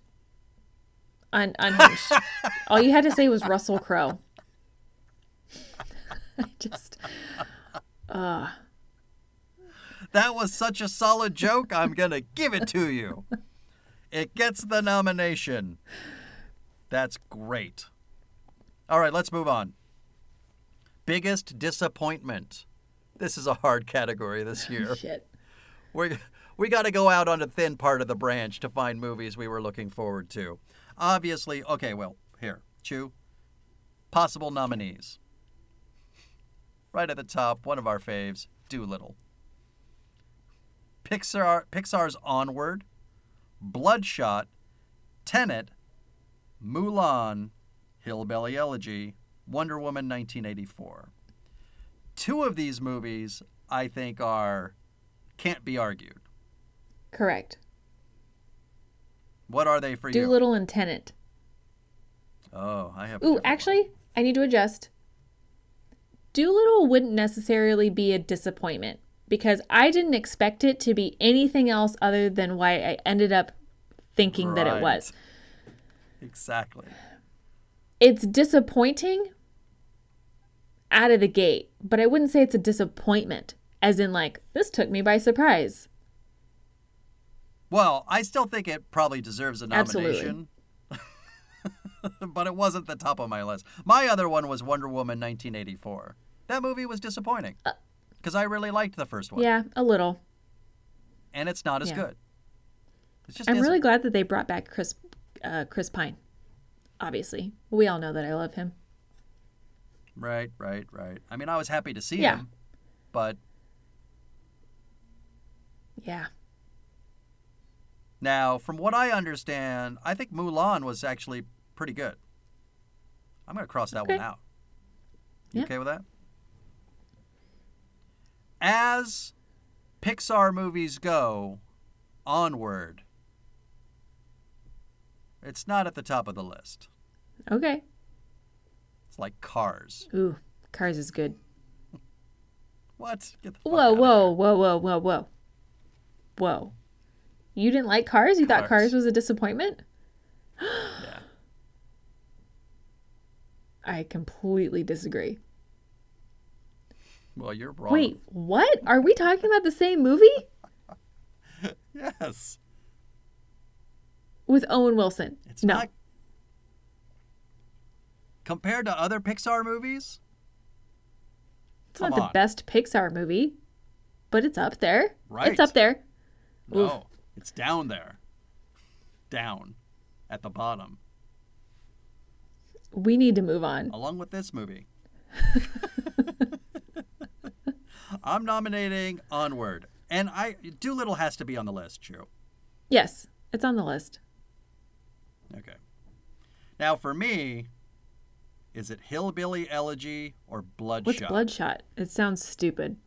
S1: somebody.
S2: Un- unhinged. All you had to say was Russell Crowe. I just. Uh,
S1: That was such a solid joke, I'm going to give it to you. It gets the nomination. That's great. All right, let's move on. Biggest disappointment. This is a hard category this oh, year.
S2: shit.
S1: we we got to go out on a thin part of the branch to find movies we were looking forward to. Obviously, okay, well, here, Chu. Possible nominees. Right at the top, one of our faves, Dolittle. Pixar Pixar's Onward, Bloodshot, Tenet, Mulan, Hillbilly Elegy, Wonder Woman 1984. Two of these movies I think are can't be argued.
S2: Correct.
S1: What are they for you?
S2: Dolittle and Tenet.
S1: Oh, I have.
S2: Ooh,
S1: different one.
S2: actually, I need to adjust. Dolittle wouldn't necessarily be a disappointment because I didn't expect it to be anything else other than why I ended up thinking that it was.
S1: Exactly.
S2: It's disappointing out of the gate, but I wouldn't say it's a disappointment, as in, like, this took me by surprise.
S1: Well, I still think it probably deserves a nomination. but it wasn't the top of my list. My other one was Wonder Woman 1984. That movie was disappointing because I really liked the first one,
S2: Uh, Yeah, a little.
S1: and it's not as
S2: Yeah.
S1: good. It's just
S2: I'm
S1: isn't.
S2: really glad that they brought back Chris, uh, Chris Pine. Obviously, we all know that I love him.
S1: Right, right, right. I mean, I was happy to see
S2: Yeah.
S1: him, but
S2: Yeah.
S1: now, from what I understand, I think Mulan was actually pretty good. I'm going to cross that one out. You
S2: Yeah.
S1: okay with that? As Pixar movies go, onward. It's not at the top of the list.
S2: Okay.
S1: It's like Cars.
S2: Ooh, Cars is good.
S1: What?
S2: Whoa, whoa, whoa, whoa, whoa, whoa. Whoa. You didn't like Cars? You thought
S1: Cars.
S2: Cars was a disappointment?
S1: Yeah.
S2: I completely disagree.
S1: Well, you're wrong.
S2: Wait, what? Are we talking about the same movie?
S1: Yes.
S2: With Owen Wilson.
S1: It's
S2: no.
S1: not. Compared to other Pixar movies,
S2: it's not
S1: come
S2: the
S1: on.
S2: best Pixar movie, but it's up there.
S1: Right.
S2: It's up there.
S1: no, it's down there. down at the bottom,
S2: We need to move on.
S1: along with this movie. I'm nominating Onward. And I Dolittle has to be on the list, Chu.
S2: Yes, it's on the list.
S1: Okay. Now for me, is it Hillbilly Elegy or Bloodshot?
S2: What's Bloodshot? It sounds stupid.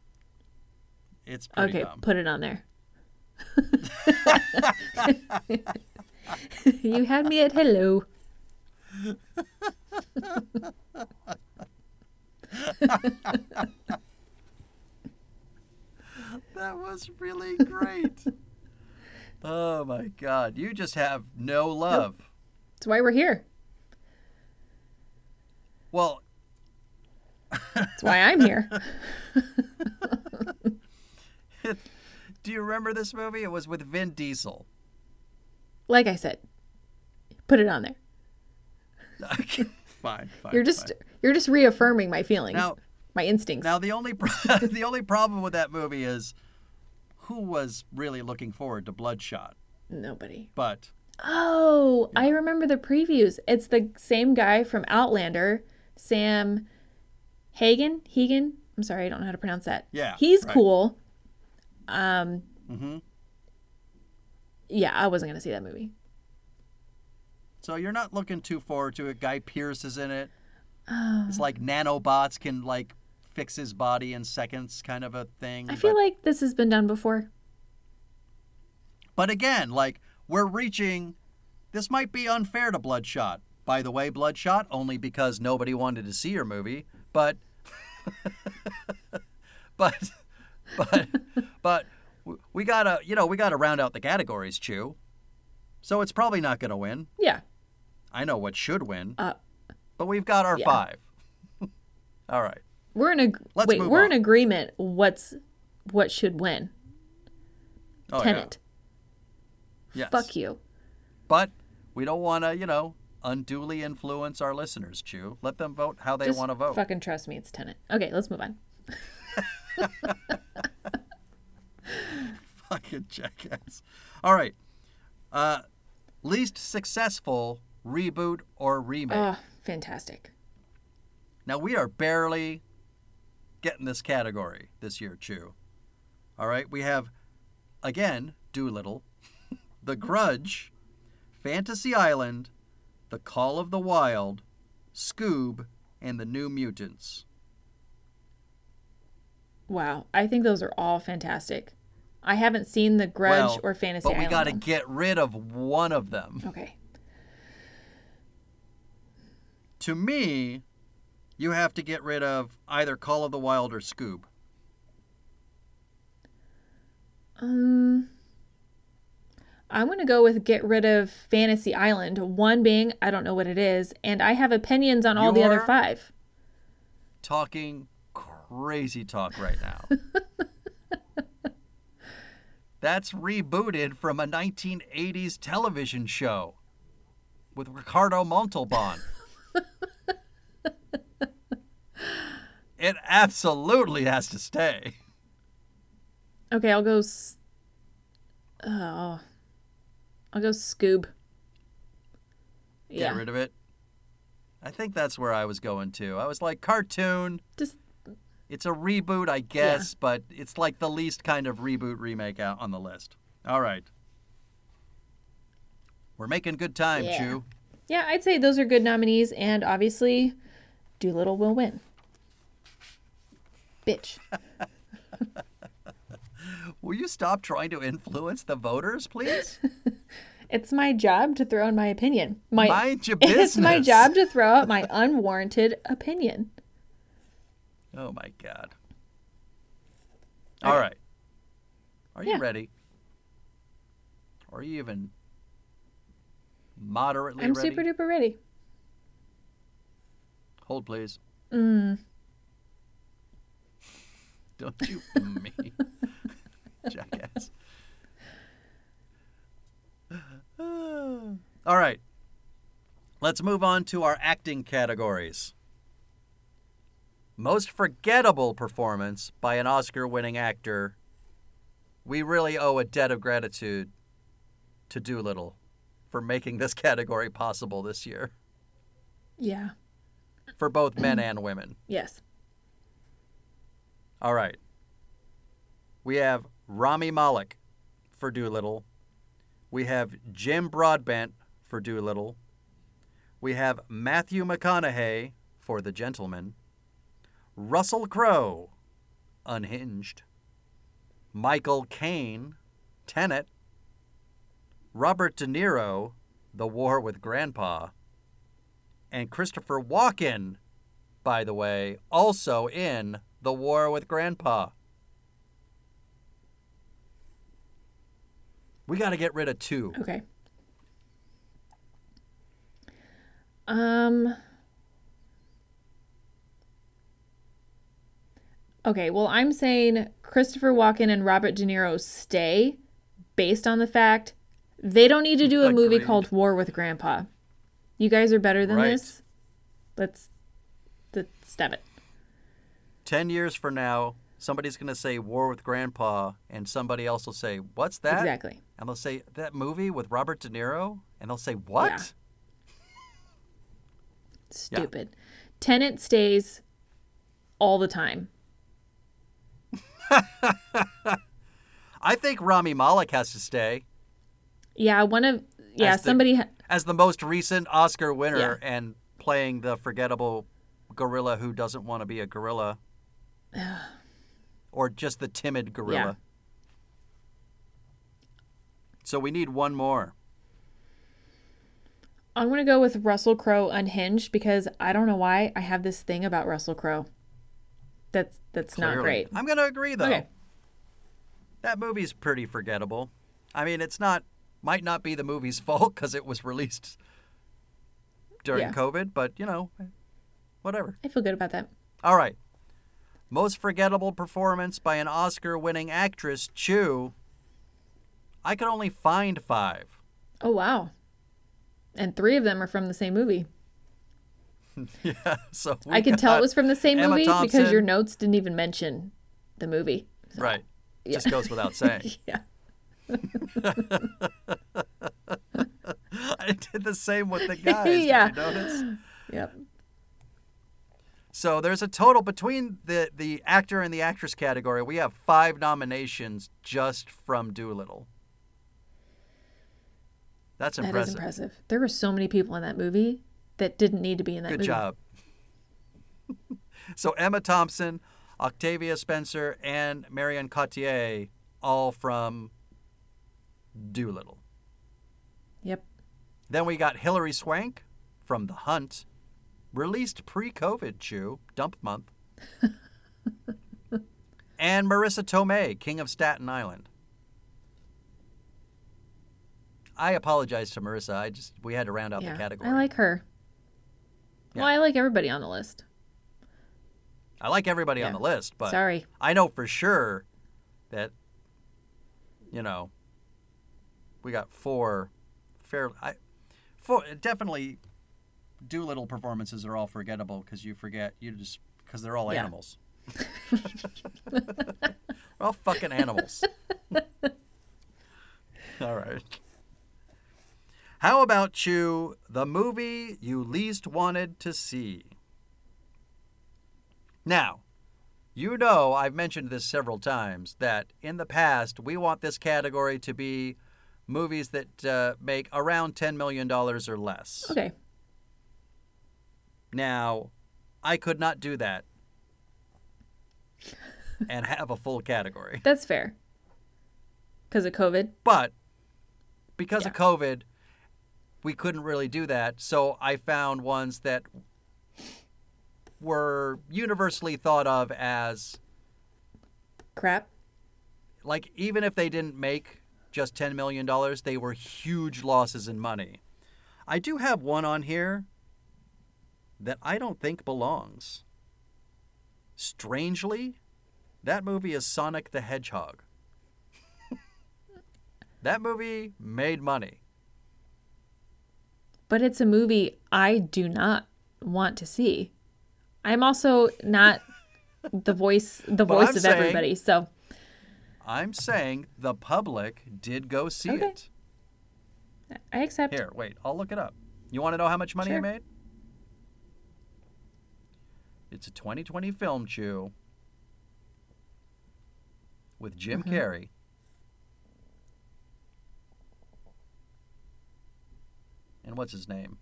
S1: It's pretty
S2: Okay,
S1: dumb.
S2: put it on there. you had me at hello.
S1: That was really great. oh my god, you just have no love.
S2: That's why we're here.
S1: Well,
S2: That's why I'm here.
S1: do you remember this movie? It was with Vin Diesel.
S2: Like I said, put it on there.
S1: Okay, fine, fine.
S2: You're just
S1: fine.
S2: you're just reaffirming my feelings,
S1: Now-
S2: my instincts.
S1: Now the only pro- the only problem with that movie is who was really looking forward to Bloodshot.
S2: Nobody.
S1: But
S2: Oh, I remember the previews. It's the same guy from Outlander, Sam Hagen. Hagen. I'm sorry, I don't know how to pronounce that.
S1: Yeah,
S2: he's
S1: right.
S2: cool. Um,
S1: hmm
S2: yeah, I wasn't gonna see that movie.
S1: so you're not looking too forward to it. Guy Pearce is in it.
S2: Oh.
S1: It's like nanobots can like fix his body in seconds, kind of a thing.
S2: I feel
S1: but-
S2: like this has been done before.
S1: But again, like we're reaching this might be unfair to Bloodshot. By the way, Bloodshot only because nobody wanted to see your movie, but but but but we got to, you know, we got to round out the categories, Chu. So it's probably not to win.
S2: Yeah.
S1: I know what should win.
S2: Uh,
S1: but we've got our
S2: yeah.
S1: 5. All right.
S2: we're in a
S1: Let's
S2: wait. We're
S1: on.
S2: in agreement. What's what should win?
S1: Oh, yeah.
S2: Tenet.
S1: Yes.
S2: Fuck you.
S1: But we don't want to, you know, unduly influence our listeners, Chu. Let them vote how they
S2: Just
S1: want to vote.
S2: Fucking trust me, it's Tenet. Okay, let's move on.
S1: Fucking jackass. All right. Uh, least successful reboot or remake.
S2: Oh, fantastic.
S1: now we are barely getting this category this year, Chu. All right, we have again Dolittle, The Grudge, Fantasy Island, The Call of the Wild, Scoob, and The New Mutants.
S2: Wow, I think those are all fantastic. I haven't seen The Grudge
S1: well,
S2: or Fantasy
S1: but we got to get rid of one of them.
S2: Okay.
S1: To me, you have to get rid of either Call of the Wild or Scoob.
S2: Um, I'm gonna go with get rid of Fantasy Island. One being I don't know what it is, and I have opinions on all the other five.
S1: talking crazy talk right now. That's rebooted from a 1980s television show with Ricardo Montalban. it absolutely has to stay.
S2: Okay, I'll go. S- oh, I'll go Scoob.
S1: Get rid of it. I think that's where I was going to. I was like, cartoon.
S2: just
S1: It's a reboot, I guess, but it's like the least kind of reboot remake out on the list. All right. We're making good time,
S2: Yeah.
S1: Chu.
S2: yeah. I'd say those are good nominees, and obviously, Dolittle will win. Bitch.
S1: Will you stop trying to influence the voters, please?
S2: It's my job to throw in my opinion. My
S1: Mind your
S2: it's my job to throw out my unwarranted opinion.
S1: oh my god. All
S2: Okay.
S1: right. Are you
S2: Yeah.
S1: ready? Are you even moderately
S2: I'm
S1: ready?
S2: super duper ready.
S1: Hold, please.
S2: Mm.
S1: Don't you mm me, jackass. All right. Let's move on to our acting categories. Most forgettable performance by an Oscar winning actor. We really owe a debt of gratitude to Dolittle for making this category possible this year
S2: Yeah.
S1: for both men and women.
S2: Yes.
S1: All right. We have Rami Malek for Dolittle. We have Jim Broadbent for Dolittle. We have Matthew McConaughey for The Gentleman. Russell Crowe, Unhinged. Michael Caine, Tenet. Robert De Niro, The War with Grandpa. And Christopher Walken, by the way, also in The War with Grandpa. We got to get rid of two.
S2: Okay. Um. Okay, well, I'm saying Christopher Walken and Robert De Niro stay based on the fact they don't need to do a movie called War with Grandpa. You guys are better than
S1: Right.
S2: this. Let's let's stab it.
S1: 10 years for now, somebody's going to say War with Grandpa, and somebody else will say, What's that?
S2: Exactly.
S1: And they'll say, That movie with Robert De Niro? And they'll say, What?
S2: Yeah. Stupid. Tenet stays all the time.
S1: I think Rami Malek has to stay
S2: Yeah, one of yeah,
S1: As the-
S2: somebody ha-
S1: as the most recent Oscar winner
S2: Yeah.
S1: and playing the forgettable gorilla who doesn't want to be a gorilla. or just the timid gorilla. Yeah. So we need one more.
S2: I'm gonna go with Russell Crowe unhinged because I don't know why I have this thing about Russell Crowe. That's that's not great.
S1: I'm going to agree, though.
S2: Okay.
S1: That movie's pretty forgettable. I mean, it's not, might not be the movie's fault because it was released during
S2: Yeah.
S1: COVID, but, you know, whatever.
S2: I feel good about that.
S1: All right. Most forgettable performance by an Oscar winning actress, Chu. I could only find five.
S2: Oh wow. And three of them are from the same movie.
S1: Yeah, so
S2: I could tell it was from the same
S1: Emma
S2: movie because your notes didn't even mention the movie. So,
S1: Right.
S2: yeah.
S1: Just goes without saying.
S2: Yeah.
S1: I did the same with the guys.
S2: Yeah.
S1: Did you notice?
S2: Yep.
S1: So there's a total between the the actor and the actress category. We have five nominations just from Dolittle. That's impressive.
S2: That is
S1: impressive.
S2: There were so many people in that movie that didn't need to be in that movie.
S1: Good
S2: movie.
S1: job. so Emma Thompson, Octavia Spencer, and Marion Cotillard, all from Dolittle.
S2: Yep.
S1: Then we got Hilary Swank from The Hunt, released pre-COVID, Chu, dump month. and Marisa Tomei, King of Staten Island. I apologize to Marisa. I just we had to round out
S2: yeah.
S1: the category.
S2: I like her. Well,
S1: Yeah.
S2: I like everybody on the list.
S1: I like everybody on the list, but
S2: Sorry.
S1: I know for sure that you know we got four fair I four definitely Dolittle performances are all forgettable because you forget you just because they're all
S2: Yeah.
S1: animals. they're all fucking animals. all right. How about you? The movie you least wanted to see. Now, you know, I've mentioned this several times that in the past, we want this category to be movies that uh, make around $10 million or less.
S2: Okay.
S1: Now, I could not do that and have a full category.
S2: That's fair. Because of COVID.
S1: But because of COVID, we couldn't really do that. So I found ones that were universally thought of as
S2: Crap.
S1: like even if they didn't make just 10 million dollars they were huge losses in money i do have one on here that i don't think belongs strangely that movie is sonic the hedgehog that movie made money
S2: But it's a movie I do not want to see. I'm also not the voice the voice of
S1: saying-
S2: everybody. So
S1: i'm saying the public did go see
S2: Okay.
S1: it
S2: I accept.
S1: Here, wait, I'll look it up. You want to know how much money
S2: Sure.
S1: it made? It's a 2020 film, Chu, with Jim
S2: Mhm.
S1: Carrey. And what's his name?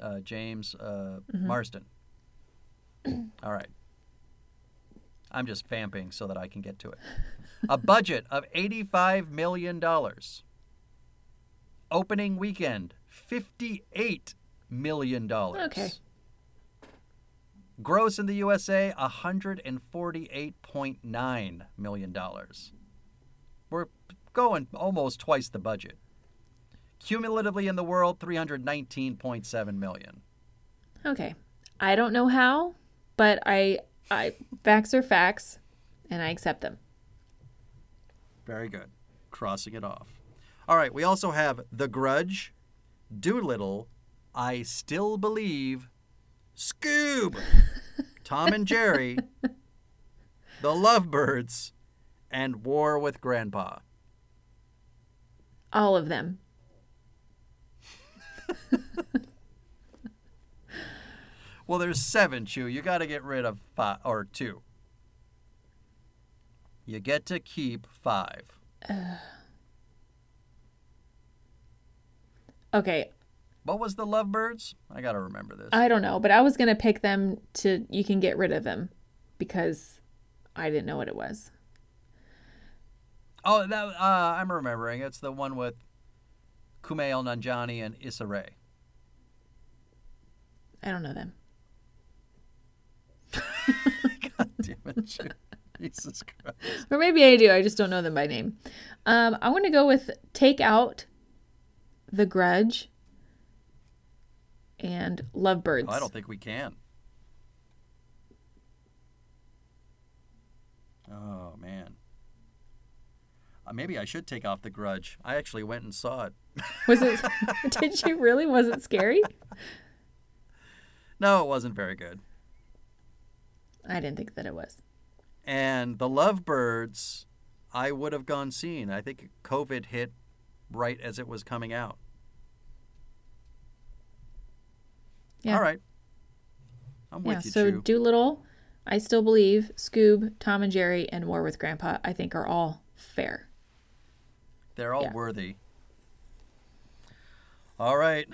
S1: Uh, James uh,
S2: Mhm.
S1: Marsden. All right. I'm just vamping so that I can get to it. A budget of $85 million. Opening weekend, $58 million.
S2: Okay.
S1: Gross in the USA, $148.9 million. We're going almost twice the budget. Cumulatively in the world, 319.7 million.
S2: Okay. I don't know how, but I I facts are facts and I accept them.
S1: Very good. Crossing it off. All right, we also have The Grudge, Dolittle, I Still Believe, Scoob, Tom and Jerry, The Lovebirds, and War with Grandpa.
S2: All of them.
S1: Well, there's seven, Chu. You got to get rid of five or two. You get to keep five.
S2: Okay,
S1: What was the Lovebirds? I got to remember this.
S2: I don't know, but I was going to pick them to you can get rid of them because I didn't know what it was.
S1: Oh, that uh, I'm remembering. It's the one with Kumail Nanjiani and Issa Rae.
S2: I don't know them.
S1: God damn it, Jesus Christ.
S2: Or maybe I do. I just don't know them by name. Um, I want to go with Take Out, The Grudge, and Lovebirds.
S1: Oh, I don't think we can. Oh man. Uh, maybe I should take off the grudge. I actually went and saw it.
S2: Was it? did you really? Was it scary?
S1: No, it wasn't very good.
S2: I didn't think that it was.
S1: And the Lovebirds, I would have gone seen. I think COVID hit right as it was coming out.
S2: Yeah.
S1: All right. I'm with
S2: yeah.
S1: you,
S2: So
S1: Chu.
S2: Dolittle, I still believe Scoob, Tom and Jerry, and War with Grandpa. I think are all fair.
S1: They're all
S2: Yeah.
S1: worthy. All right.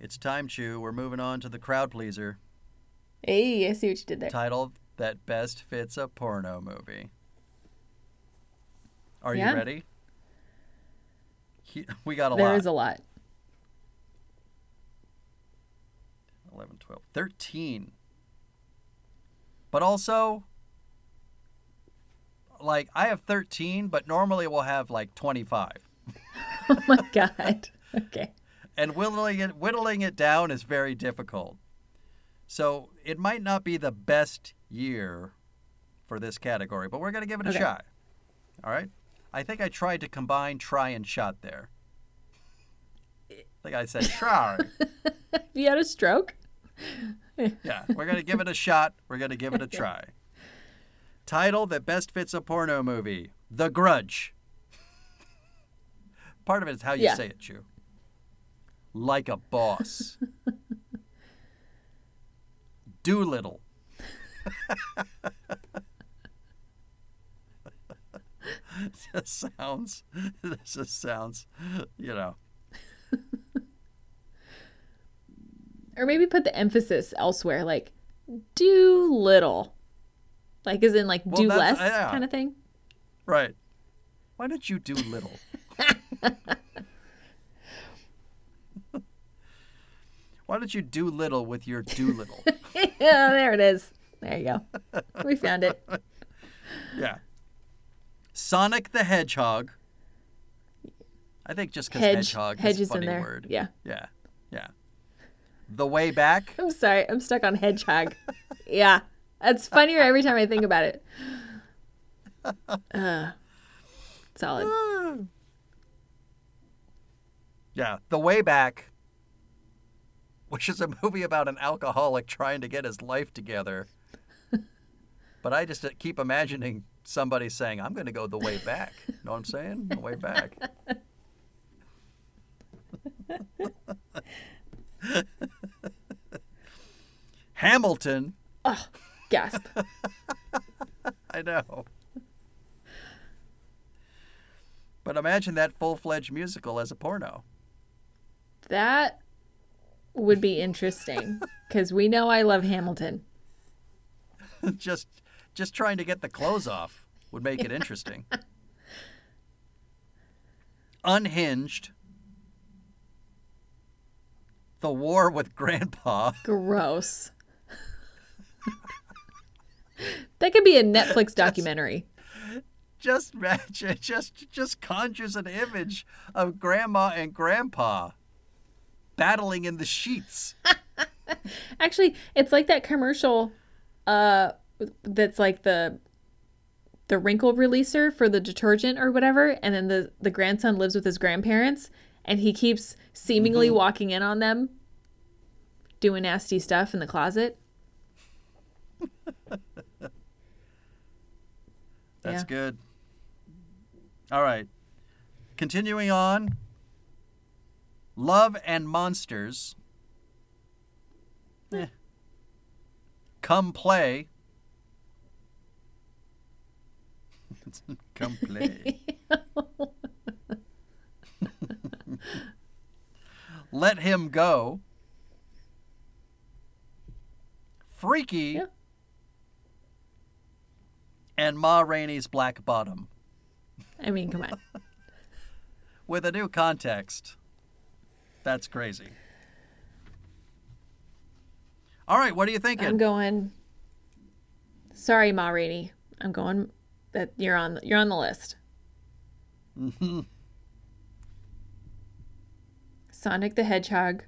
S1: It's time, Chu. We're moving on to the crowd pleaser
S2: Hey, I see what you did there.
S1: title that best fits a porno movie. Are
S2: Yeah.
S1: you ready? He- We got a
S2: There
S1: lot.
S2: is a lot.
S1: 11, 12, 13. But also, like, I have 13, but normally we'll have like 25.
S2: Oh my god. Okay.
S1: And whittling it, whittling it down is very difficult. So it might not be the best year for this category, but we're going to give it a shot. All right? I think I tried to combine try and shot there. I think I said try.
S2: You had a stroke?
S1: Yeah, we're going to give it a shot. We're going to give it a try. Title that best fits a porno movie The Grudge. Part of it is how you
S2: Yeah.
S1: say it, Chu. Like a boss. Dolittle. just sounds, it just sounds, you know.
S2: Or maybe put the emphasis elsewhere, like do little. Like as in like
S1: Well,
S2: do less
S1: yeah.
S2: kind of thing.
S1: Right. Why don't you do little? Why don't you do little with your do little?
S2: yeah, there it is. There you go. We found it.
S1: yeah. Sonic the Hedgehog. I think just because
S2: Hedge
S1: hedgehog is a funny word.
S2: Yeah.
S1: Yeah. The Way Back.
S2: I'm sorry. I'm stuck on hedgehog. yeah. That's funnier every time I think about it. Uh, solid.
S1: Yeah. The Way Back, which is a movie about an alcoholic trying to get his life together. but I just keep imagining somebody saying, I'm going to go the way back. You know what I'm saying? The way back. Hamilton.
S2: Oh, gasp.
S1: I know. But imagine that full fledged musical as a porno.
S2: That would be interesting because we know I love Hamilton.
S1: just just trying to get the clothes off would make it interesting. Unhinged. The War with Grandpa.
S2: Gross. that could be a Netflix documentary.
S1: Just imagine, just just conjures an image of Grandma and Grandpa battling in the sheets.
S2: Actually, it's like that commercial uh that's like the the wrinkle releaser for the detergent or whatever and then the the grandson lives with his grandparents and he keeps seemingly walking in on them doing nasty stuff in the closet.
S1: That's
S2: Yeah.
S1: good. All right. Continuing on. Love and Monsters. Eh. Come play. Come play. Let him go. Freaky.
S2: Yeah.
S1: And Ma Rainey's Black Bottom
S2: I mean, come on.
S1: with a new context. That's crazy. All right, what are you thinking?
S2: I'm going Sorry, Ma Rainey. I'm going that you're on you're on the list.
S1: Mhm.
S2: Sonic the Hedgehog.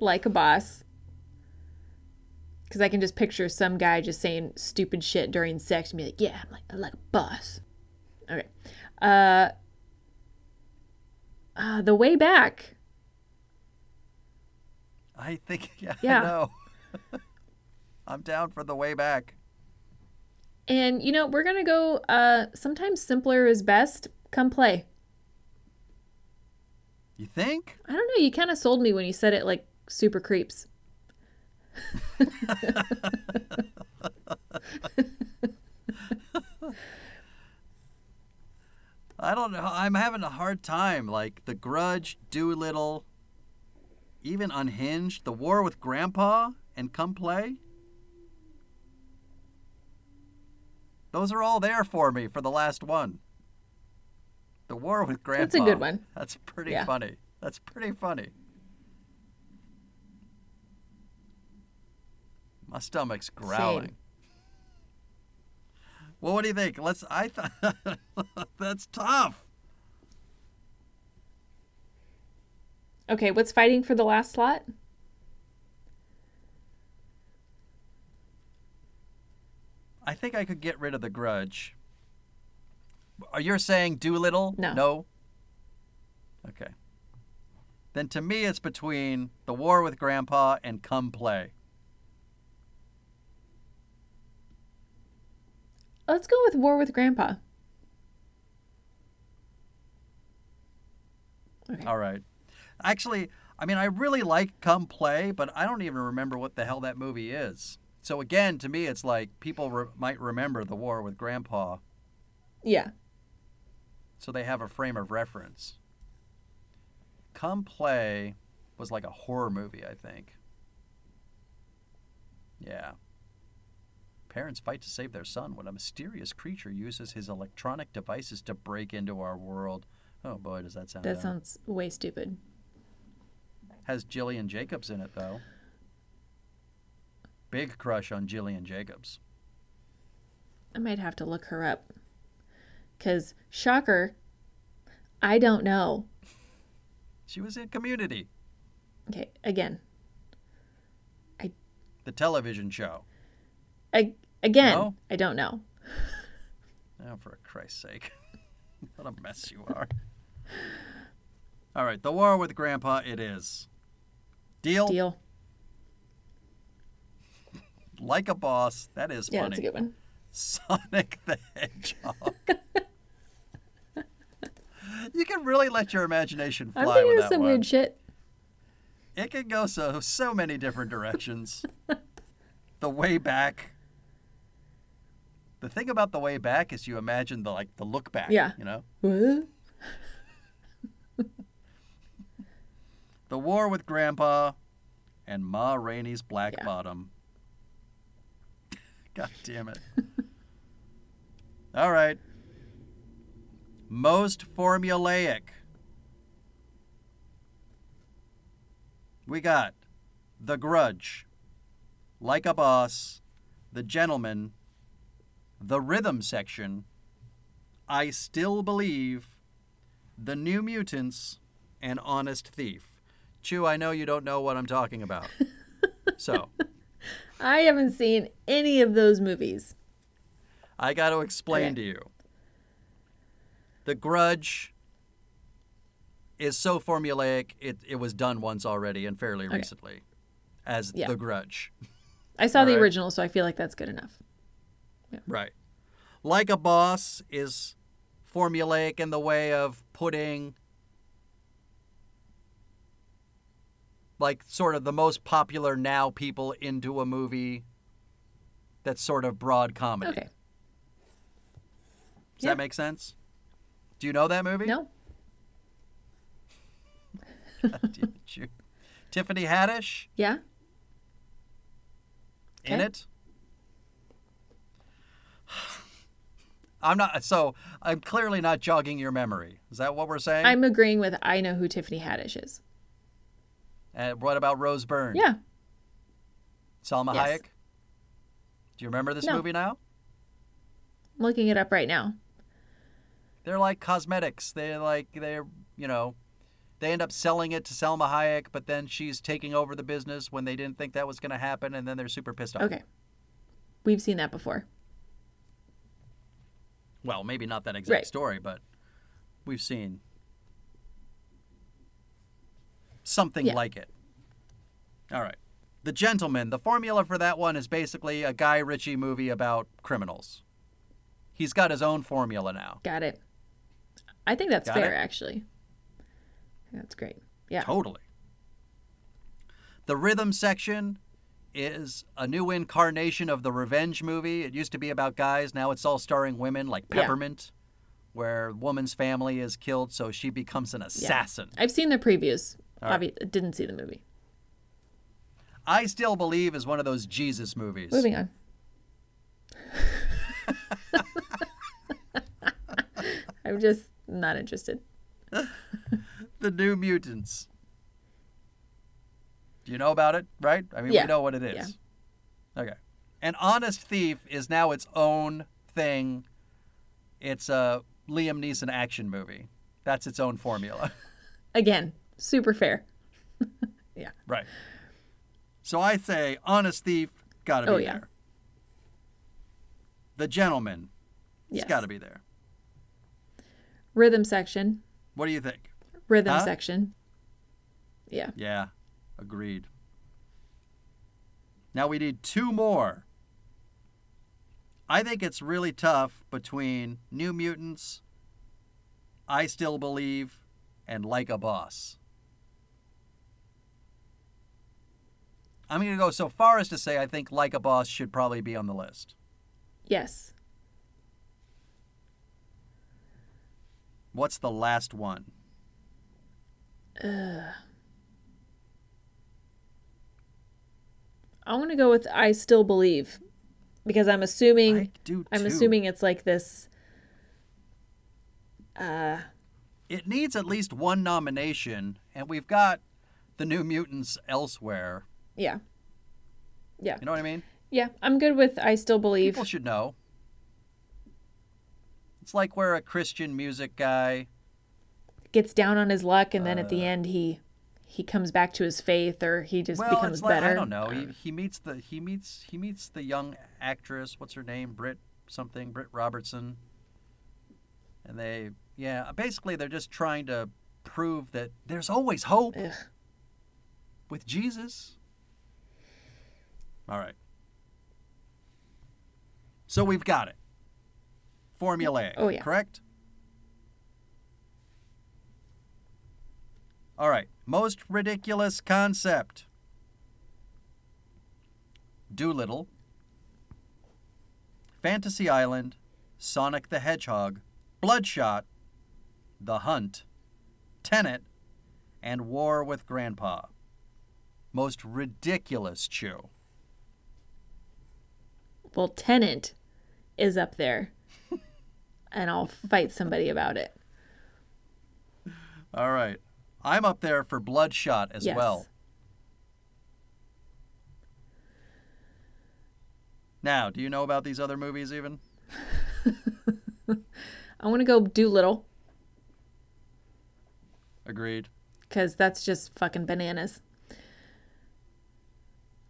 S2: like a boss. Because I can just picture some guy just saying stupid shit during sex and be like, yeah, I'm like, I'm like a boss. Okay. Uh, uh, the way back.
S1: I think, yeah,
S2: Yeah.
S1: I know. I'm down for the way back.
S2: And, you know, we're going to go uh, sometimes simpler is best. Come play.
S1: You think?
S2: I don't know. You kind of sold me when you said it like super creeps.
S1: I don't know. I'm having a hard time. Like The Grudge, Dolittle, even Unhinged, The War with Grandpa, and Come Play. Those are all there for me for the last one. The War with Grandpa.
S2: That's a good one.
S1: That's pretty
S2: Yeah.
S1: funny. That's pretty funny. My stomach's growling. Same. Well, what do you think? Let's. I thought that's tough.
S2: Okay, what's fighting for the last slot?
S1: I think I could get rid of the grudge. Are you saying Dolittle?
S2: No.
S1: No. Okay. Then to me, it's between the War with Grandpa and Come Play.
S2: Let's go with War with Grandpa. Okay.
S1: All right. Actually, I mean, I really like Come Play, but I don't even remember what the hell that movie is. So again, to me, it's like people re- might remember the War with Grandpa,
S2: Yeah.
S1: So they have a frame of reference. Come Play was like a horror movie, I think. Yeah. Parents fight to save their son when a mysterious creature uses his electronic devices to break into our world. Oh boy, does that sound
S2: That
S1: dumb.
S2: sounds way stupid.
S1: Has Gillian Jacobs in it though. Big crush on Gillian Jacobs.
S2: I might have to look her up. Because, shocker, I don't know.
S1: She was in Community,
S2: Okay, again. I.
S1: the television show.
S2: I, again,
S1: No?
S2: I don't know.
S1: Oh, for Christ's sake. what a mess you are. All right, the war with Grandpa, it is. Deal?
S2: Deal.
S1: Like a boss. That is
S2: Yeah,
S1: funny.
S2: that's a good one.
S1: Sonic the Hedgehog. You can really let your imagination fly
S2: I'm thinking
S1: with that
S2: some
S1: one.
S2: weird shit.
S1: It can go so so many different directions. the way back. The thing about the way back is you imagine the like the look back.
S2: Yeah.
S1: You know?
S2: What?
S1: The war with Grandpa and Ma Rainey's Black
S2: Yeah.
S1: Bottom. God damn it. All right. Most formulaic. We got The Grudge, Like a Boss, The Gentleman, The Rhythm Section, I Still Believe, The New Mutants, and Honest Thief. Chu, I know you don't know what I'm talking about. so,
S2: I haven't seen any of those movies.
S1: I got to explain
S2: Okay.
S1: to you. The Grudge is so formulaic, it, it was done once already and fairly
S2: Okay.
S1: recently as
S2: Yeah.
S1: The Grudge.
S2: I saw the
S1: Alright.
S2: original, so I feel like that's good enough.
S1: Right. Like a Boss is formulaic in the way of putting like sort of the most popular now people into a movie that's sort of broad comedy.
S2: Okay.
S1: Does
S2: Yeah.
S1: that make sense? Do you know that movie?
S2: No.
S1: Did you? Tiffany Haddish
S2: Yeah.
S1: in
S2: Okay.
S1: it. I'm not so I'm clearly not jogging your memory. Is that what we're saying?
S2: I'm agreeing with I know who Tiffany Haddish is.
S1: And what about Rose Byrne?
S2: Yeah.
S1: Salma
S2: Yes.
S1: Hayek? Do you remember this
S2: No.
S1: movie now?
S2: I'm looking it up right now.
S1: They're like cosmetics. They're like they're you know, they end up selling it to Salma Hayek, but then she's taking over the business when they didn't think that was going to happen, and then they're super pissed off.
S2: Okay. We've seen that before.
S1: Well, maybe not that exact
S2: Right.
S1: story, but we've seen something
S2: Yeah.
S1: like it. All right. The Gentleman. The formula for that one is basically a Guy Ritchie movie about criminals. He's got his own formula now.
S2: Got it. I think that's
S1: Got
S2: fair,
S1: it?
S2: actually. That's great. Yeah.
S1: Totally. The rhythm section is a new incarnation of the revenge movie. It used to be about guys, now it's all starring women like
S2: Yeah.
S1: Peppermint, where woman's family is killed, so she becomes an assassin. Yeah.
S2: I've seen the previews.
S1: Right.
S2: Obvi- didn't see the movie.
S1: I Still Believe is one of those Jesus movies.
S2: Moving on. I'm just not interested.
S1: The New Mutants. Do you know about it, right? I mean,
S2: Yeah.
S1: we know what it is. Okay. An Honest Thief is now its own thing. It's a Liam Neeson action movie. That's its own formula.
S2: Again, super fair. Yeah.
S1: Right. So I say Honest Thief, gotta oh, be
S2: Oh, yeah.
S1: there. The Gentleman,
S2: Yes.
S1: it's gotta be there.
S2: Rhythm section.
S1: What do you think?
S2: Rhythm
S1: Huh?
S2: section. Yeah.
S1: Yeah, agreed. Now we need two more. I think it's really tough between New Mutants, I Still Believe, and Like a Boss. I'm going to go so far as to say I think Like a Boss should probably be on the list.
S2: Yes.
S1: What's the last one?
S2: I want to go with I still believe because I'm assuming
S1: I do
S2: I'm assuming it's like this uh
S1: it needs at least one nomination, and we've got the New Mutants elsewhere.
S2: yeah. Yeah.
S1: You know what I mean?
S2: Yeah, I'm good with I still believe.
S1: People should know. It's like where a Christian music guy,
S2: Gets down on his luck and then at
S1: Uh,
S2: the end he he comes back to his faith or he just
S1: well,
S2: becomes
S1: it's like
S2: better.
S1: I don't know. He, he meets the he meets he meets the young actress. What's her name? Britt something. Britt Robertson. And they yeah, basically they're just trying to prove that there's always hope
S2: Ugh.
S1: with Jesus. All right. So we've got it. Formulaic.
S2: Oh, yeah.
S1: Correct? All right. Most ridiculous concept Dolittle, Fantasy Island, Sonic the Hedgehog, Bloodshot, The Hunt, Tenet, and War with Grandpa. Most ridiculous Chu.
S2: Well, Tenet is up there. And I'll fight somebody about it.
S1: All right. I'm up there for Bloodshot as
S2: Yes.
S1: well. Now, do you know about these other movies even?
S2: I want to go Dolittle
S1: Agreed.
S2: because that's just fucking bananas.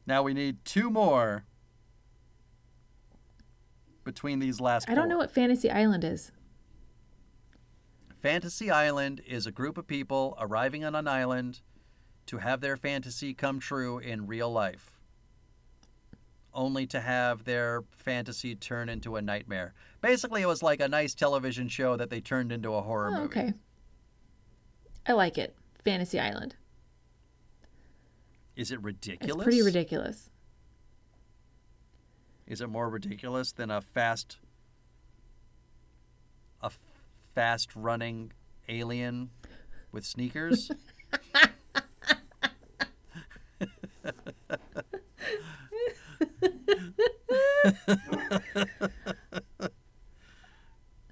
S1: Now we need two more between these last
S2: I don't
S1: four.
S2: know what Fantasy Island is.
S1: Fantasy Island is a group of people arriving on an island to have their fantasy come true in real life, only to have their fantasy turn into a nightmare. Basically, it was like a nice television show that they turned into a horror
S2: Oh,
S1: movie.
S2: okay. I like it. Fantasy Island.
S1: Is it ridiculous?
S2: It's pretty ridiculous.
S1: Is it more ridiculous than a fast, a fast running alien with sneakers?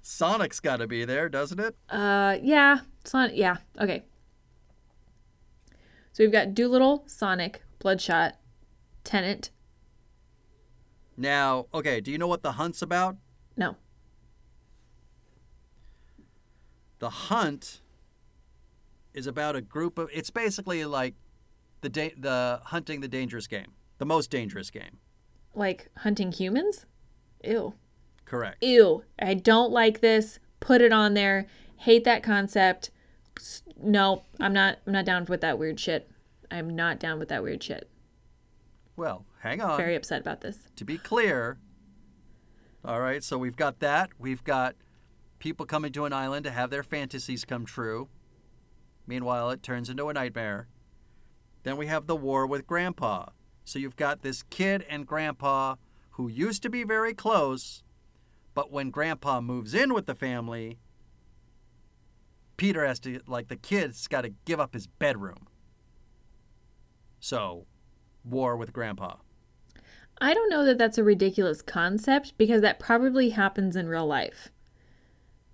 S1: Sonic's got to be there, doesn't it?
S2: Uh, yeah, Son. Yeah, okay. So we've got Dolittle, Sonic, Bloodshot, Tenet.
S1: Now, okay, do you know what the hunt's about?
S2: No,
S1: The hunt is about a group of. It's basically like the da- the hunting the dangerous game, the most dangerous game.
S2: like hunting humans. Ew.
S1: Correct.
S2: Ew. I don't like this. Put it on there. Hate that concept. No, I'm not. I'm not down with that weird shit. I'm not down with that weird shit.
S1: Well, hang on.
S2: Very upset about this.
S1: To be clear, all right. So we've got that. We've got people coming to an island to have their fantasies come true. Meanwhile, it turns into a nightmare. Then we have the war with Grandpa. So you've got this kid and Grandpa who used to be very close, but when Grandpa moves in with the family, Peter has to, like, the kid's got to give up his bedroom. So, war with Grandpa.
S2: I don't know that that's a ridiculous concept because that probably happens in real life.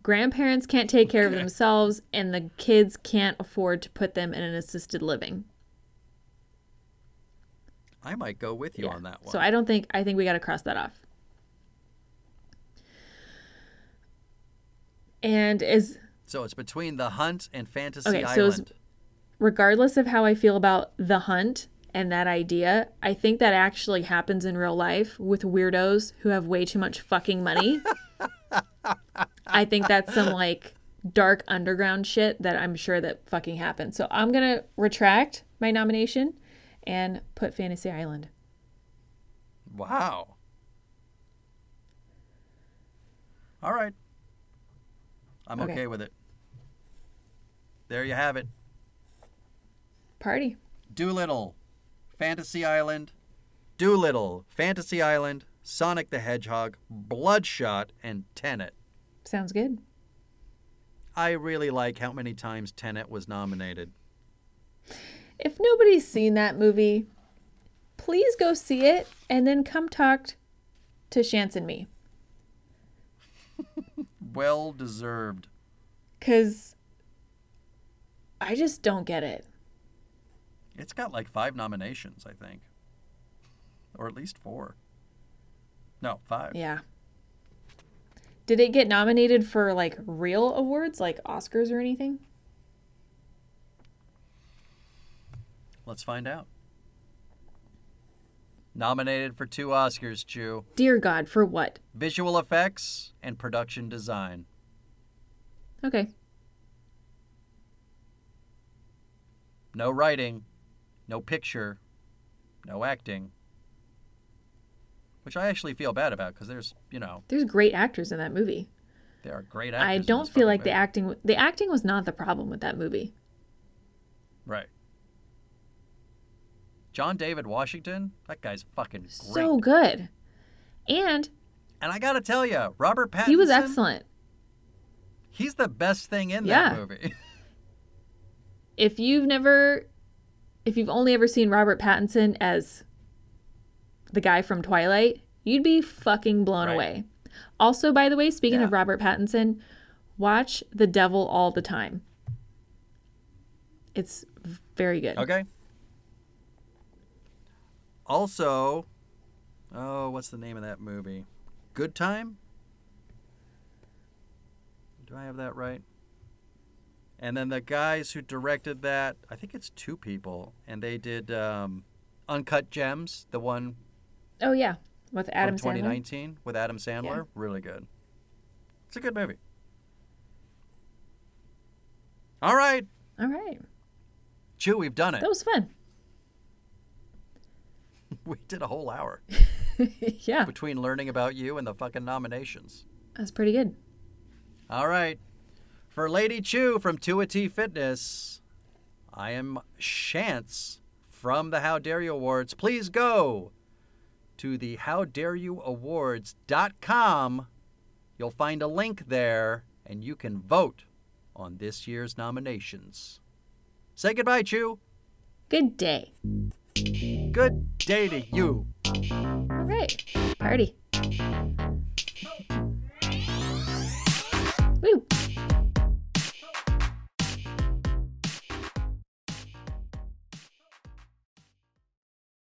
S2: Grandparents can't take care of themselves, and the kids can't afford to put them in an assisted living.
S1: I might go with you
S2: Yeah.
S1: on that one.
S2: So I don't think I think we got to cross that off. And is
S1: So it's between the hunt and Fantasy
S2: Okay, so
S1: Island.
S2: regardless of how I feel about the hunt and that idea, I think that actually happens in real life with weirdos who have way too much fucking money. I think that's some like dark underground shit that I'm sure that fucking happens. So I'm going to retract my nomination and put Fantasy Island.
S1: Wow. All right. I'm okay.
S2: Okay.
S1: with it. There you have it.
S2: Party.
S1: Dolittle, Fantasy Island, Dolittle, Fantasy Island, Sonic the Hedgehog, Bloodshot, and Tenet.
S2: Sounds good.
S1: I really like how many times Tenet was nominated.
S2: If nobody's seen that movie, please go see it and then come talk to Shantz and me.
S1: Well deserved.
S2: Because I just don't get it.
S1: It's got like five nominations, I think. Or at least four. No, five.
S2: Yeah. Did it get nominated for like real awards like Oscars or anything?
S1: Let's find out. Nominated for two Oscars, Chu.
S2: Dear God, for what?
S1: Visual effects and production design.
S2: Okay.
S1: No writing, no picture, no acting. Which I actually feel bad about because there's, you know,
S2: There's great actors in that movie.
S1: there are great actors.
S2: I don't feel like the acting the acting was not the problem with that movie.
S1: Right. John David Washington, that guy's fucking great.
S2: So good. And
S1: and I gotta tell you, Robert Pattinson.
S2: he was excellent.
S1: He's the best thing in
S2: Yeah.
S1: that movie.
S2: If you've never if you've only ever seen Robert Pattinson as the guy from Twilight, you'd be fucking blown
S1: Right.
S2: away. Also, by the way, speaking of Robert Pattinson, watch The Devil All the Time. It's very good.
S1: okay. Also, oh, what's the name of that movie? Good Time. Do I have that right? And then the guys who directed that, I think it's two people, and they did um, Uncut Gems, the one
S2: Oh yeah, with Adam
S1: from
S2: Sandler.
S1: 2019 with Adam Sandler. Really good. It's a good movie. All right,
S2: All right,
S1: Chu, we've done it.
S2: that was fun.
S1: We did a whole hour
S2: yeah,
S1: between learning about you and the fucking nominations.
S2: that's pretty good.
S1: All right. For Lady Chu from 2AT Fitness, I am Shantz from the How Dare You Awards. Please go to the howdareyouawards.com. You'll find a link there and you can vote on this year's nominations. Say goodbye, Chu.
S2: Good day.
S1: Good day to you.
S2: All right, party. Woo!